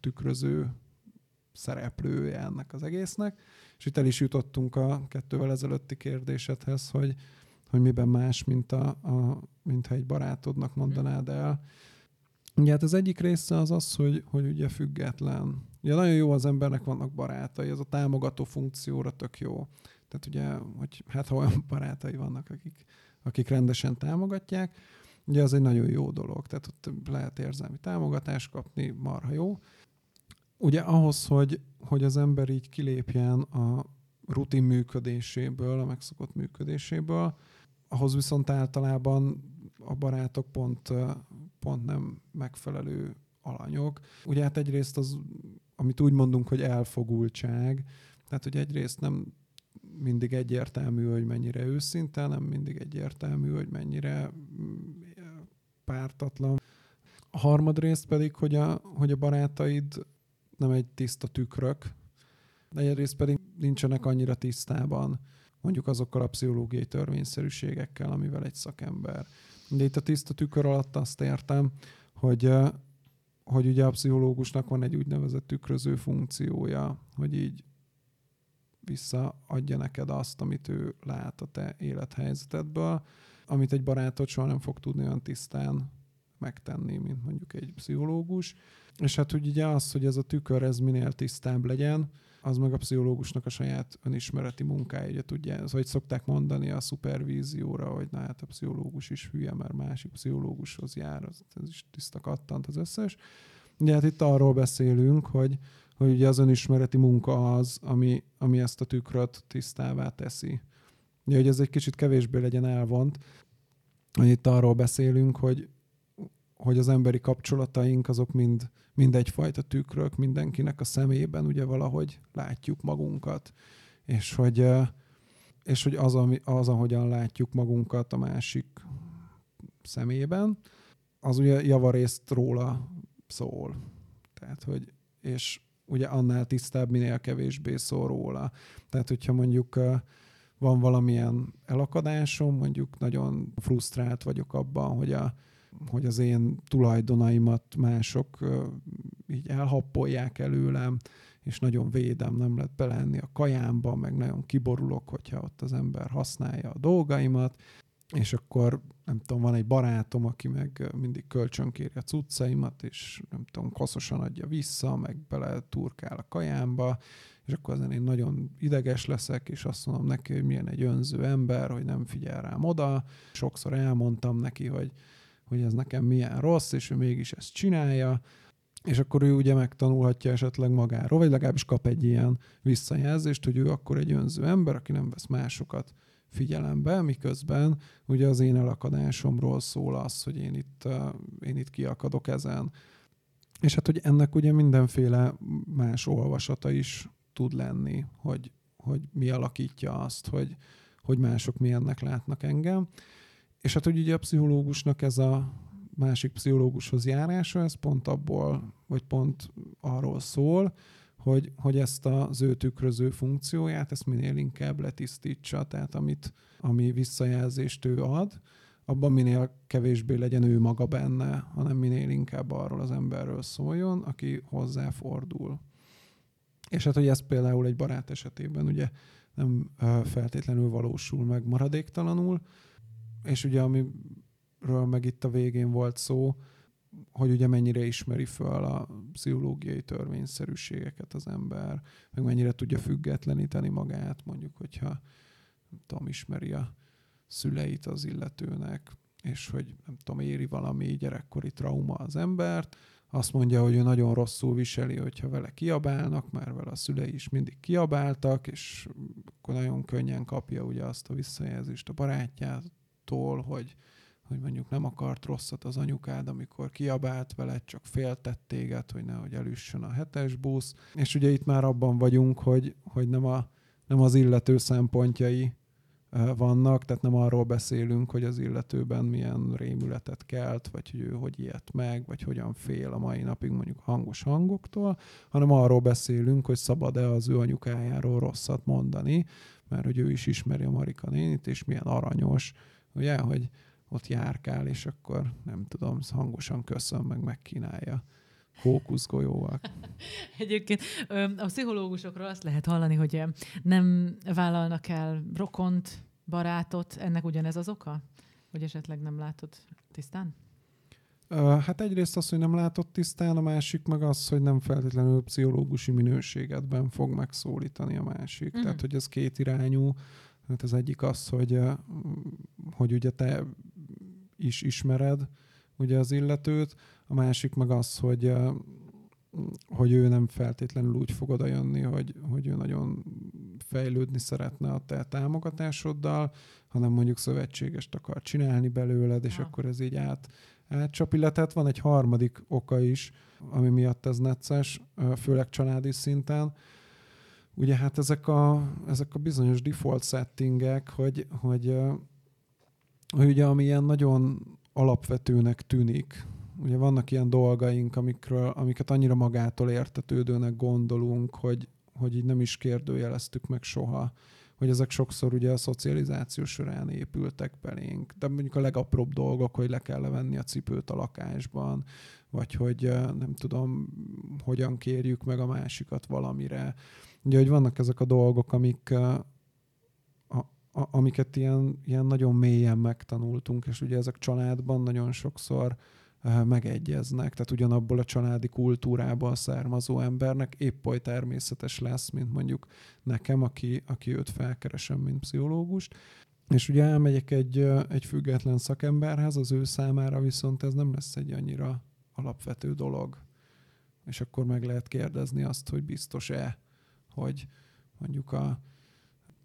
tükröző szereplője ennek az egésznek, és itt el is jutottunk a kettővel ezelőtti kérdésedhez, hogy, hogy miben más, mint, a, a, mint egy barátodnak mondanád el. Ugye hát az egyik része az az, hogy, hogy ugye független. Ugye nagyon jó az embernek vannak barátai, ez a támogató funkcióra tök jó. Tehát ugye, hogy hát ha olyan barátai vannak, akik, akik rendesen támogatják, ugye az egy nagyon jó dolog. Tehát ott lehet érzelmi támogatást kapni, marha jó. Ugye ahhoz, hogy, hogy az ember így kilépjen a rutin működéséből, a megszokott működéséből, ahhoz viszont általában a barátok pont, pont nem megfelelő alanyok. Ugye hát egyrészt az, amit úgy mondunk, hogy elfogultság, tehát hogy egyrészt nem mindig egyértelmű, hogy mennyire őszinte, nem mindig egyértelmű, hogy mennyire mm, pártatlan. A harmadrészt pedig, hogy a, hogy a barátaid nem egy tiszta tükrök, egyrészt pedig nincsenek annyira tisztában mondjuk azokkal a pszichológiai törvényszerűségekkel, amivel egy szakember. De itt a tiszta tükör alatt azt értem, hogy, hogy ugye a pszichológusnak van egy úgynevezett tükröző funkciója, hogy így visszaadja neked azt, amit ő lát a te élethelyzetedből, amit egy barátod soha nem fog tudni olyan tisztán megtenni, mint mondjuk egy pszichológus. És hát úgy ugye az, hogy ez a tükör ez minél tisztább legyen, az meg a pszichológusnak a saját önismereti munkája, ugye tudja, ez, hogy szokták mondani a szupervízióra, hogy na hát a pszichológus is hülye, mert másik pszichológushoz jár, az, ez is tiszta kattant az összes. Ugye hát itt arról beszélünk, hogy, hogy ugye az önismereti munka az, ami, ami ezt a tükröt tisztává teszi. Ugye, hogy ez egy kicsit kevésbé legyen elvont, hogy itt arról beszélünk, hogy, hogy az emberi kapcsolataink azok mind, mind egyfajta tükrök, mindenkinek a szemében ugye valahogy látjuk magunkat, és hogy, és hogy az, ami, az, ahogyan látjuk magunkat a másik szemében, az ugye javarészt róla szól. Tehát, hogy, és ugye annál tisztább, minél kevésbé szól róla. Tehát, hogyha mondjuk van valamilyen elakadásom, mondjuk nagyon frusztrált vagyok abban, hogy, a, hogy az én tulajdonaimat mások így elhappolják előlem, és nagyon védem, nem lehet belenni a kajámba, meg nagyon kiborulok, hogyha ott az ember használja a dolgaimat, és akkor nem tudom, van egy barátom, aki meg mindig kölcsönkéri a cuccaimat, és nem tudom, koszosan adja vissza, meg bele turkál a kajámba, és akkor ezen én nagyon ideges leszek, és azt mondom neki, hogy milyen egy önző ember, hogy nem figyel rám oda. Sokszor elmondtam neki, hogy, hogy ez nekem milyen rossz, és ő mégis ezt csinálja, és akkor ő ugye megtanulhatja esetleg magáról, vagy legalábbis kap egy ilyen visszajelzést, hogy ő akkor egy önző ember, aki nem vesz másokat figyelembe, miközben ugye az én elakadásomról szól az, hogy én itt, én itt kiakadok ezen. És hát, hogy ennek ugye mindenféle más olvasata is tud lenni, hogy, hogy mi alakítja azt, hogy, hogy mások milyennek látnak engem. És hát, hogy ugye a pszichológusnak ez a másik pszichológushoz járása, ez pont abból, vagy pont arról szól, hogy, hogy ezt az ő tükröző funkcióját, ezt minél inkább letisztítsa, tehát amit, ami visszajelzést ő ad, abban minél kevésbé legyen ő maga benne, hanem minél inkább arról az emberről szóljon, aki hozzáfordul. És hát, hogy ez például egy barát esetében ugye nem feltétlenül valósul meg maradéktalanul, és ugye amiről meg itt a végén volt szó, hogy ugye mennyire ismeri föl a pszichológiai törvényszerűségeket az ember, meg mennyire tudja függetleníteni magát, mondjuk, hogyha nem tudom, ismeri a szüleit az illetőnek, és hogy nem tudom, éri valami gyerekkori trauma az embert, azt mondja, hogy ő nagyon rosszul viseli, hogyha vele kiabálnak, mert vele a szülei is mindig kiabáltak, és akkor nagyon könnyen kapja ugye azt a visszajelzést a barátjától, hogy, hogy mondjuk nem akart rosszat az anyukád, amikor kiabált veled, csak féltett téged, hogy nehogy elüssön a hetes busz. És ugye itt már abban vagyunk, hogy, hogy nem, a, nem az illető szempontjai vannak, tehát nem arról beszélünk, hogy az illetőben milyen rémületet kelt, vagy hogy ő hogy ilyet meg, vagy hogyan fél a mai napig mondjuk hangos hangoktól, hanem arról beszélünk, hogy szabad-e az ő anyukájáról rosszat mondani, mert hogy ő is ismeri a Marika nénit, és milyen aranyos, ugye, hogy ott járkál, és akkor nem tudom, hangosan köszön, meg megkínálja hókuszgolyóval. Egyébként a pszichológusokról azt lehet hallani, hogy nem vállalnak el rokont, barátot, ennek ugyanez az oka? Hogy esetleg nem látod tisztán? Hát egyrészt az, hogy nem látott tisztán, a másik meg az, hogy nem feltétlenül pszichológusi minőségedben fog megszólítani a másik. Mm. Tehát, hogy ez két irányú. Hát az egyik az, hogy, hogy ugye te is ismered ugye az illetőt, a másik meg az, hogy hogy ő nem feltétlenül úgy fog oda jönni, hogy, hogy ő nagyon fejlődni szeretne a te támogatásoddal, hanem mondjuk szövetségest akar csinálni belőled, és ja. akkor ez így át, átcsap. Illetve van egy harmadik oka is, ami miatt ez necces, főleg családi szinten. Ugye hát ezek a, ezek a bizonyos default settingek, hogy, hogy, hogy ugye ami ilyen nagyon alapvetőnek tűnik, ugye vannak ilyen dolgaink, amikről, amiket annyira magától értetődőnek gondolunk, hogy, hogy így nem is kérdőjeleztük meg soha, hogy ezek sokszor ugye a szocializáció során épültek belénk. De mondjuk a legapróbb dolgok, hogy le kell levenni a cipőt a lakásban, vagy hogy nem tudom, hogyan kérjük meg a másikat valamire. Ugye, hogy vannak ezek a dolgok, amik, amiket ilyen, ilyen nagyon mélyen megtanultunk, és ugye ezek családban nagyon sokszor megegyeznek, tehát ugyanabból a családi kultúrából származó embernek épp oly természetes lesz, mint mondjuk nekem, aki, aki őt felkeresem, mint pszichológust. És ugye elmegyek egy, egy független szakemberhez, az ő számára viszont ez nem lesz egy annyira alapvető dolog. És akkor meg lehet kérdezni azt, hogy biztos-e, hogy mondjuk a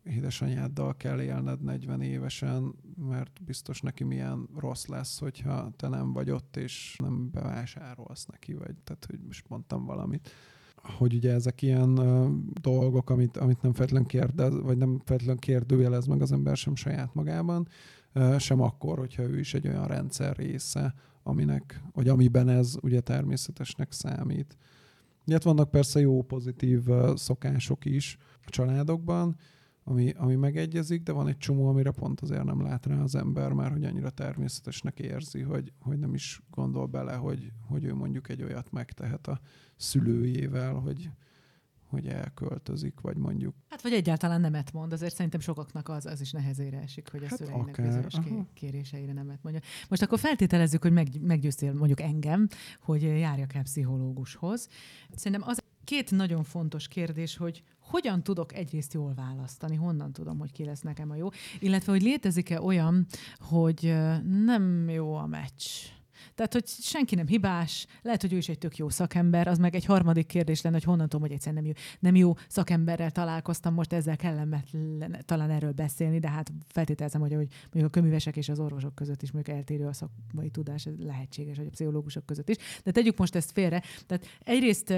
édesanyáddal kell élned 40 évesen, mert biztos neki milyen rossz lesz, hogyha te nem vagy ott, és nem bevásárolsz neki, vagy tehát, hogy most mondtam valamit. Hogy ugye ezek ilyen uh, dolgok, amit, amit nem feltétlenül kérdez, vagy nem feltétlenül kérdőjelez meg az ember sem saját magában, uh, sem akkor, hogyha ő is egy olyan rendszer része, aminek, vagy amiben ez ugye természetesnek számít. Ugye vannak persze jó, pozitív uh, szokások is a családokban, ami, ami megegyezik, de van egy csomó, amire pont azért nem lát rá az ember, már hogy annyira természetesnek érzi, hogy, hogy nem is gondol bele, hogy, hogy ő mondjuk egy olyat megtehet a szülőjével, hogy, hogy elköltözik, vagy mondjuk. Hát vagy egyáltalán nemet mond, azért szerintem sokaknak az, az is nehezére esik, hogy a hát szüleinek akár, bizonyos aha. kéréseire nemet mondja. Most akkor feltételezzük, hogy meg, meggyőztél mondjuk engem, hogy járjak el pszichológushoz. Szerintem az két nagyon fontos kérdés, hogy hogyan tudok egyrészt jól választani, honnan tudom, hogy ki lesz nekem a jó, illetve hogy létezik-e olyan, hogy nem jó a meccs. Tehát, hogy senki nem hibás, lehet, hogy ő is egy tök jó szakember, az meg egy harmadik kérdés lenne, hogy honnan tudom, hogy egyszerűen nem jó, nem jó szakemberrel találkoztam, most ezzel kellemetlen talán erről beszélni, de hát feltételezem, hogy, hogy mondjuk a köművesek és az orvosok között is mondjuk eltérő a szakmai tudás, ez lehetséges, hogy a pszichológusok között is. De tegyük most ezt félre. Tehát egyrészt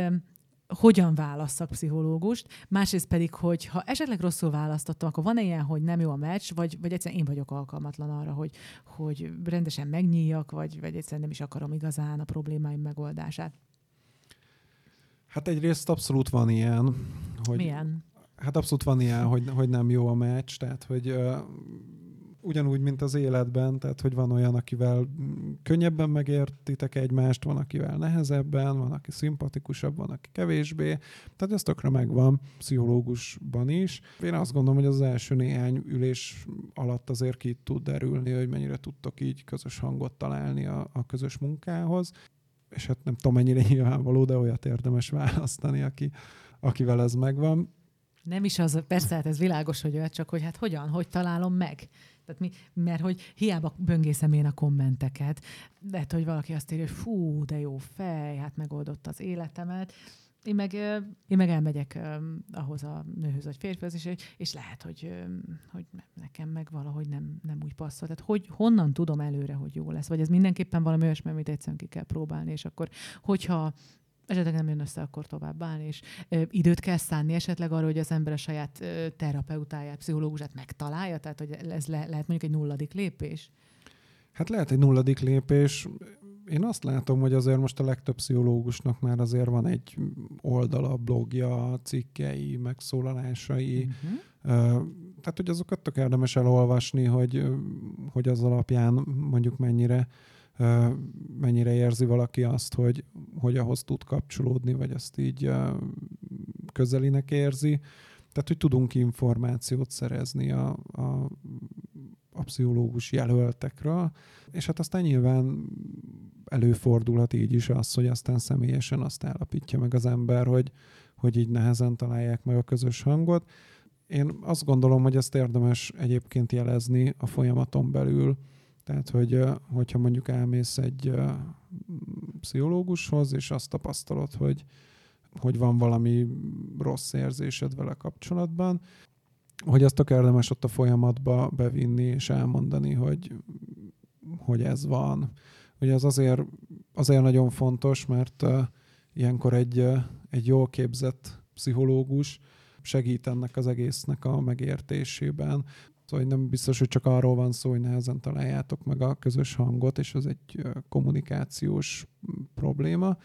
hogyan válasszak pszichológust, másrészt pedig, hogy ha esetleg rosszul választottam, akkor van-e ilyen, hogy nem jó a meccs, vagy, vagy egyszerűen én vagyok alkalmatlan arra, hogy, hogy rendesen megnyíljak, vagy, vagy egyszerűen nem is akarom igazán a problémáim megoldását. Hát egyrészt abszolút van ilyen. Hogy, Milyen? Hát abszolút van ilyen, hogy, hogy nem jó a meccs, tehát hogy ugyanúgy, mint az életben, tehát hogy van olyan, akivel könnyebben megértitek egymást, van, akivel nehezebben, van, aki szimpatikusabb, van, aki kevésbé. Tehát ez tökre megvan pszichológusban is. Én azt gondolom, hogy az első néhány ülés alatt azért ki tud derülni, hogy mennyire tudtok így közös hangot találni a, a közös munkához. És hát nem tudom, mennyire nyilvánvaló, de olyat érdemes választani, aki, akivel ez megvan. Nem is az, persze, hát ez világos, hogy olyat, csak hogy hát hogyan, hogy találom meg. Tehát mi, mert hogy hiába böngészem én a kommenteket, de hogy valaki azt írja, hogy fú, de jó fej, hát megoldott az életemet. Én meg, én meg elmegyek ahhoz a nőhöz vagy férfihoz, és, és lehet, hogy, hogy nekem meg valahogy nem, nem úgy passzol. Tehát hogy, honnan tudom előre, hogy jó lesz? Vagy ez mindenképpen valami olyasmi, amit egyszerűen ki kell próbálni, és akkor, hogyha esetleg nem jön össze, akkor tovább állni, és ö, időt kell szánni esetleg arra, hogy az ember a saját ö, terapeutáját, pszichológusát megtalálja, tehát hogy ez le, lehet mondjuk egy nulladik lépés? Hát lehet egy nulladik lépés. Én azt látom, hogy azért most a legtöbb pszichológusnak már azért van egy oldala, blogja, cikkei, megszólalásai. Uh-huh. Tehát, hogy azokat tök érdemes elolvasni, hogy, hogy az alapján mondjuk mennyire mennyire érzi valaki azt, hogy, hogy ahhoz tud kapcsolódni, vagy azt így közelinek érzi. Tehát, hogy tudunk információt szerezni a, a, a pszichológus jelöltekről, és hát aztán nyilván előfordulhat így is az, hogy aztán személyesen azt állapítja meg az ember, hogy, hogy így nehezen találják meg a közös hangot. Én azt gondolom, hogy ezt érdemes egyébként jelezni a folyamaton belül, tehát, hogy, hogyha mondjuk elmész egy pszichológushoz, és azt tapasztalod, hogy, hogy van valami rossz érzésed vele kapcsolatban, hogy azt tök érdemes ott a folyamatba bevinni és elmondani, hogy, hogy ez van. Ugye az azért, azért nagyon fontos, mert ilyenkor egy, egy jól képzett pszichológus segít ennek az egésznek a megértésében. Szóval nem biztos, hogy csak arról van szó, hogy nehezen találjátok meg a közös hangot, és az egy kommunikációs probléma,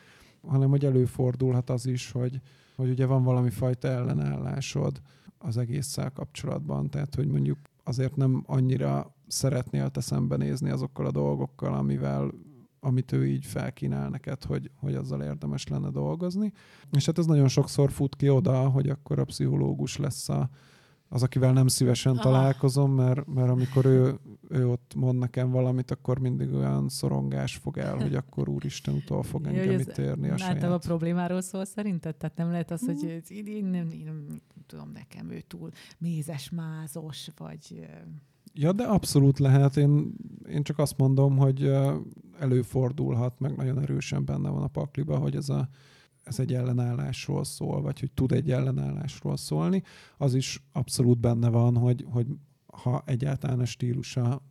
hanem hogy előfordulhat az is, hogy, hogy ugye van valami fajta ellenállásod az egésszel kapcsolatban, tehát hogy mondjuk azért nem annyira szeretnél te szembenézni azokkal a dolgokkal, amivel amit ő így felkínál neked, hogy, hogy azzal érdemes lenne dolgozni. És hát ez nagyon sokszor fut ki oda, hogy akkor a pszichológus lesz a, az, akivel nem szívesen Aha. találkozom, mert, mert amikor ő, ő ott mond nekem valamit, akkor mindig olyan szorongás fog el, hogy akkor úristen utol fog engem Jó, itt érni a saját. a problémáról szól szerinted? Tehát nem lehet az, hogy hmm. én, én, nem, én nem tudom, nekem ő túl mézes, mázos, vagy... Ja, de abszolút lehet. Én, én csak azt mondom, hogy előfordulhat, meg nagyon erősen benne van a pakliba, hogy ez a ez egy ellenállásról szól, vagy hogy tud egy ellenállásról szólni, az is abszolút benne van, hogy, hogy ha egyáltalán a stílusa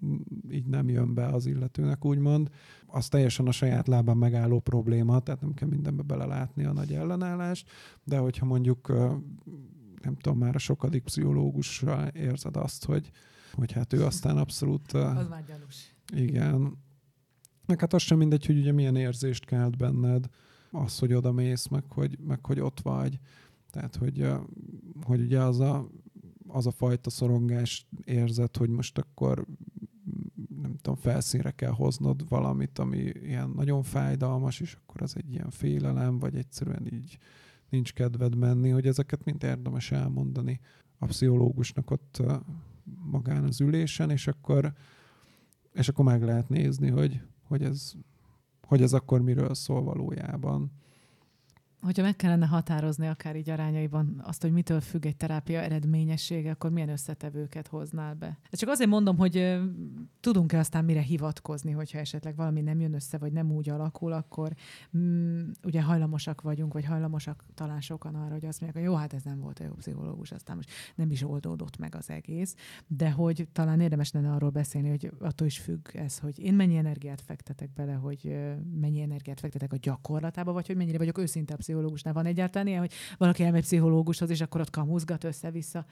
így nem jön be az illetőnek, úgymond, az teljesen a saját lábán megálló probléma, tehát nem kell mindenbe belelátni a nagy ellenállást, de hogyha mondjuk nem tudom, már a sokadik pszichológusra érzed azt, hogy, hogy hát ő aztán abszolút... Az már gyanús. Igen. Meg hát az sem mindegy, hogy ugye milyen érzést kelt benned, az, hogy oda mész, meg hogy, meg hogy ott vagy. Tehát, hogy, hogy ugye az a, az a fajta szorongás érzet, hogy most akkor nem tudom, felszínre kell hoznod valamit, ami ilyen nagyon fájdalmas, és akkor az egy ilyen félelem, vagy egyszerűen így nincs kedved menni, hogy ezeket mind érdemes elmondani a pszichológusnak ott magán az ülésen, és akkor, és akkor meg lehet nézni, hogy, hogy ez hogy ez akkor miről szól valójában. Hogyha meg kellene határozni akár így arányaiban azt, hogy mitől függ egy terápia eredményessége, akkor milyen összetevőket hoznál be? Ezt csak azért mondom, hogy tudunk-e aztán mire hivatkozni, hogyha esetleg valami nem jön össze, vagy nem úgy alakul, akkor mm, ugye hajlamosak vagyunk, vagy hajlamosak talán sokan arra, hogy azt mondják, hogy jó, hát ez nem volt a jó pszichológus, aztán most nem is oldódott meg az egész, de hogy talán érdemes lenne arról beszélni, hogy attól is függ ez, hogy én mennyi energiát fektetek bele, hogy mennyi energiát fektetek a gyakorlatába, vagy hogy mennyire vagyok őszinte a pszichológusnál. Van egyáltalán ilyen, hogy valaki elmegy pszichológushoz, és akkor ott kamuzgat össze-vissza.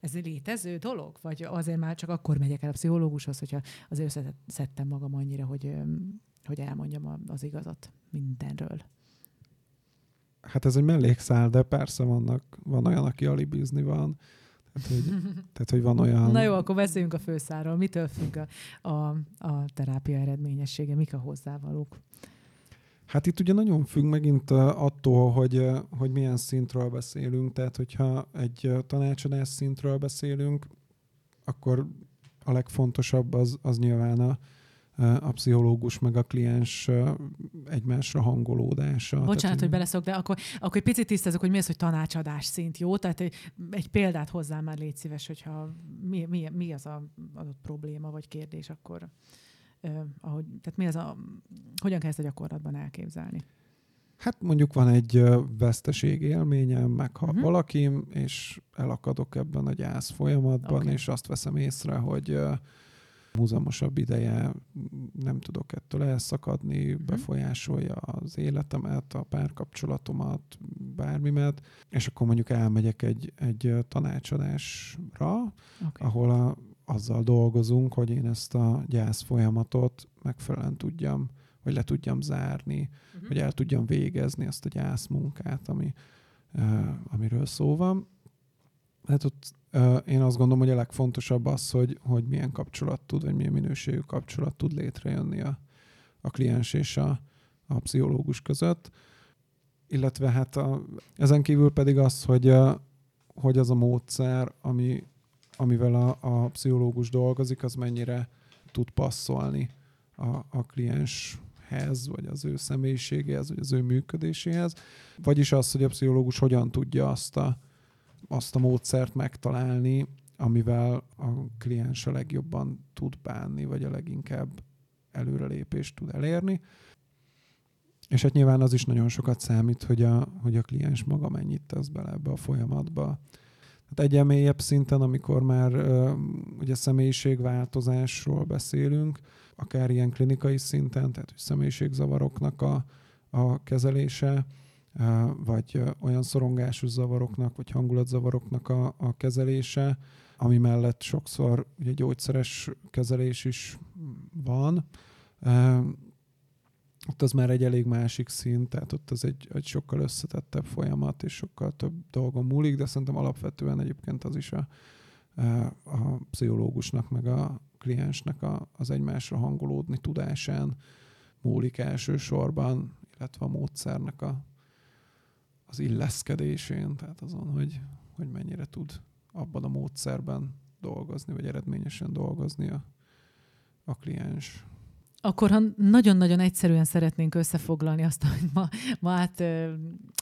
Ez egy létező dolog? Vagy azért már csak akkor megyek el a pszichológushoz, hogyha azért összeszedtem magam annyira, hogy, hogy elmondjam az igazat mindenről? Hát ez egy mellékszál, de persze vannak, van olyan, aki alibizni van. Tehát hogy, tehát, hogy van olyan... Na jó, akkor beszéljünk a főszáról. Mitől függ a, a, a terápia eredményessége? Mik a hozzávalók? Hát itt ugye nagyon függ megint attól, hogy, hogy milyen szintről beszélünk. Tehát, hogyha egy tanácsadás szintről beszélünk, akkor a legfontosabb az, az nyilván a, a pszichológus meg a kliens egymásra hangolódása. Bocsánat, Tehát, hogy beleszok, de akkor, akkor egy picit tisztázok, hogy mi az, hogy tanácsadás szint, jó? Tehát egy, egy példát hozzám már légy szíves, hogyha mi, mi, mi az a adott probléma vagy kérdés, akkor ahogy, tehát mi az a, hogyan kell ezt a gyakorlatban elképzelni? Hát mondjuk van egy veszteség élményem, meghal uh-huh. Mhm. valakim, és elakadok ebben a gyász folyamatban, Oké. és azt veszem észre, hogy húzamosabb ideje nem tudok ettől elszakadni, Mhm. befolyásolja az életemet, a párkapcsolatomat, bármimet, és akkor mondjuk elmegyek egy, egy tanácsadásra, Okay. ahol a, azzal dolgozunk, hogy én ezt a gyász folyamatot megfelelően tudjam, vagy le tudjam zárni, Uh-huh. hogy el tudjam végezni azt a gyászmunkát, ami, uh, amiről szó van. Hát ott uh, én azt gondolom, hogy a legfontosabb az, hogy, hogy milyen kapcsolat tud, vagy milyen minőségű kapcsolat tud létrejönni a, a kliens és a, a pszichológus között. Illetve hát a, ezen kívül pedig az, hogy, uh, hogy az a módszer, ami, amivel a, a pszichológus dolgozik, az mennyire tud passzolni a, a klienshez, vagy az ő személyiségéhez, vagy az ő működéséhez. Vagyis az, hogy a pszichológus hogyan tudja azt a, azt a módszert megtalálni, amivel a kliens a legjobban tud bánni, vagy a leginkább előrelépést tud elérni. És hát nyilván az is nagyon sokat számít, hogy a, hogy a kliens maga mennyit tesz bele ebbe a folyamatba. Hát egyen mélyebb szinten, amikor már ugye személyiségváltozásról beszélünk, akár ilyen klinikai szinten, tehát hogy személyiségzavaroknak a, a kezelése, vagy olyan szorongásos zavaroknak, vagy hangulatzavaroknak a, a kezelése, ami mellett sokszor ugye gyógyszeres kezelés is van. Ott az már egy elég másik szint, tehát ott az egy, egy sokkal összetettebb folyamat, és sokkal több dolgon múlik, de szerintem alapvetően egyébként az is a, a pszichológusnak, meg a kliensnek a, az egymásra hangolódni tudásán múlik elsősorban, illetve a módszernek a, az illeszkedésén, tehát azon, hogy, hogy mennyire tud abban a módszerben dolgozni, vagy eredményesen dolgozni a, a kliens. Akkor, ha nagyon-nagyon egyszerűen szeretnénk összefoglalni azt, amit ma, ma át ö,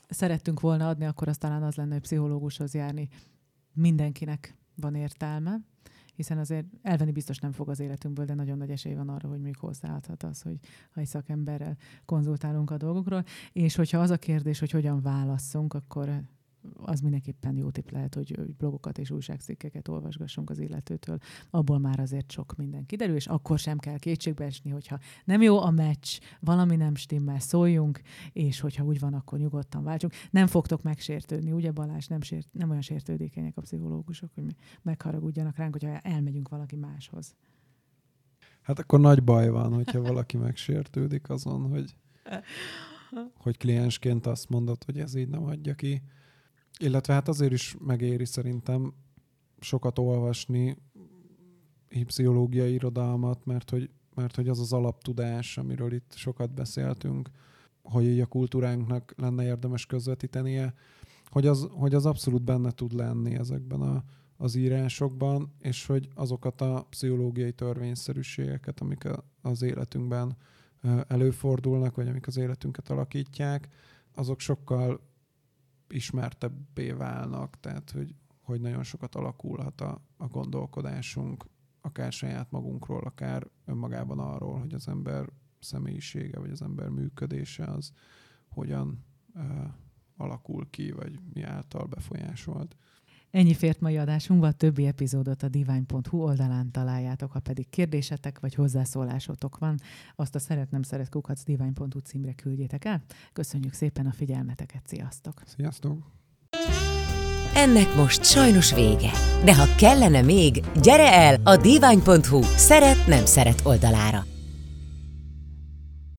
szerettünk volna adni, akkor az talán az lenne, hogy pszichológushoz járni mindenkinek van értelme, hiszen azért elvenni biztos nem fog az életünkből, de nagyon nagy esély van arra, hogy még hozzáadhat az, hogy ha egy szakemberrel konzultálunk a dolgokról, és hogyha az a kérdés, hogy hogyan válasszunk, akkor az mindenképpen jó tipp lehet, hogy blogokat és újságcikkeket olvasgassunk az illetőtől. Abból már azért sok minden kiderül, és akkor sem kell kétségbe esni, hogyha nem jó a meccs, valami nem stimmel, szóljunk, és hogyha úgy van, akkor nyugodtan váltsunk. Nem fogtok megsértődni, ugye Balázs? Nem, sért, nem olyan sértődékenyek a pszichológusok, hogy megharagudjanak ránk, hogyha elmegyünk valaki máshoz. Hát akkor nagy baj van, hogyha valaki megsértődik azon, hogy, hogy kliensként azt mondod, hogy ez így nem adja ki. Illetve hát azért is megéri szerintem sokat olvasni pszichológiai irodalmat, mert hogy, mert hogy az az alaptudás, amiről itt sokat beszéltünk, hogy így a kultúránknak lenne érdemes közvetítenie, hogy az, hogy az abszolút benne tud lenni ezekben a, az írásokban, és hogy azokat a pszichológiai törvényszerűségeket, amik az életünkben előfordulnak, vagy amik az életünket alakítják, azok sokkal ismertebbé válnak, tehát hogy, hogy nagyon sokat alakulhat a, a gondolkodásunk, akár saját magunkról, akár önmagában arról, hogy az ember személyisége, vagy az ember működése az hogyan ö, alakul ki, vagy mi által befolyásolt. Ennyi fért mai adásunkba, a többi epizódot a divány.hu oldalán találjátok, ha pedig kérdésetek vagy hozzászólásotok van, azt a szeret nem szeret kukac divány.hu címre küldjétek el. Köszönjük szépen a figyelmeteket, sziasztok! Sziasztok! Ennek most sajnos vége. De ha kellene még, gyere el a divány.hu szeret nem szeret oldalára.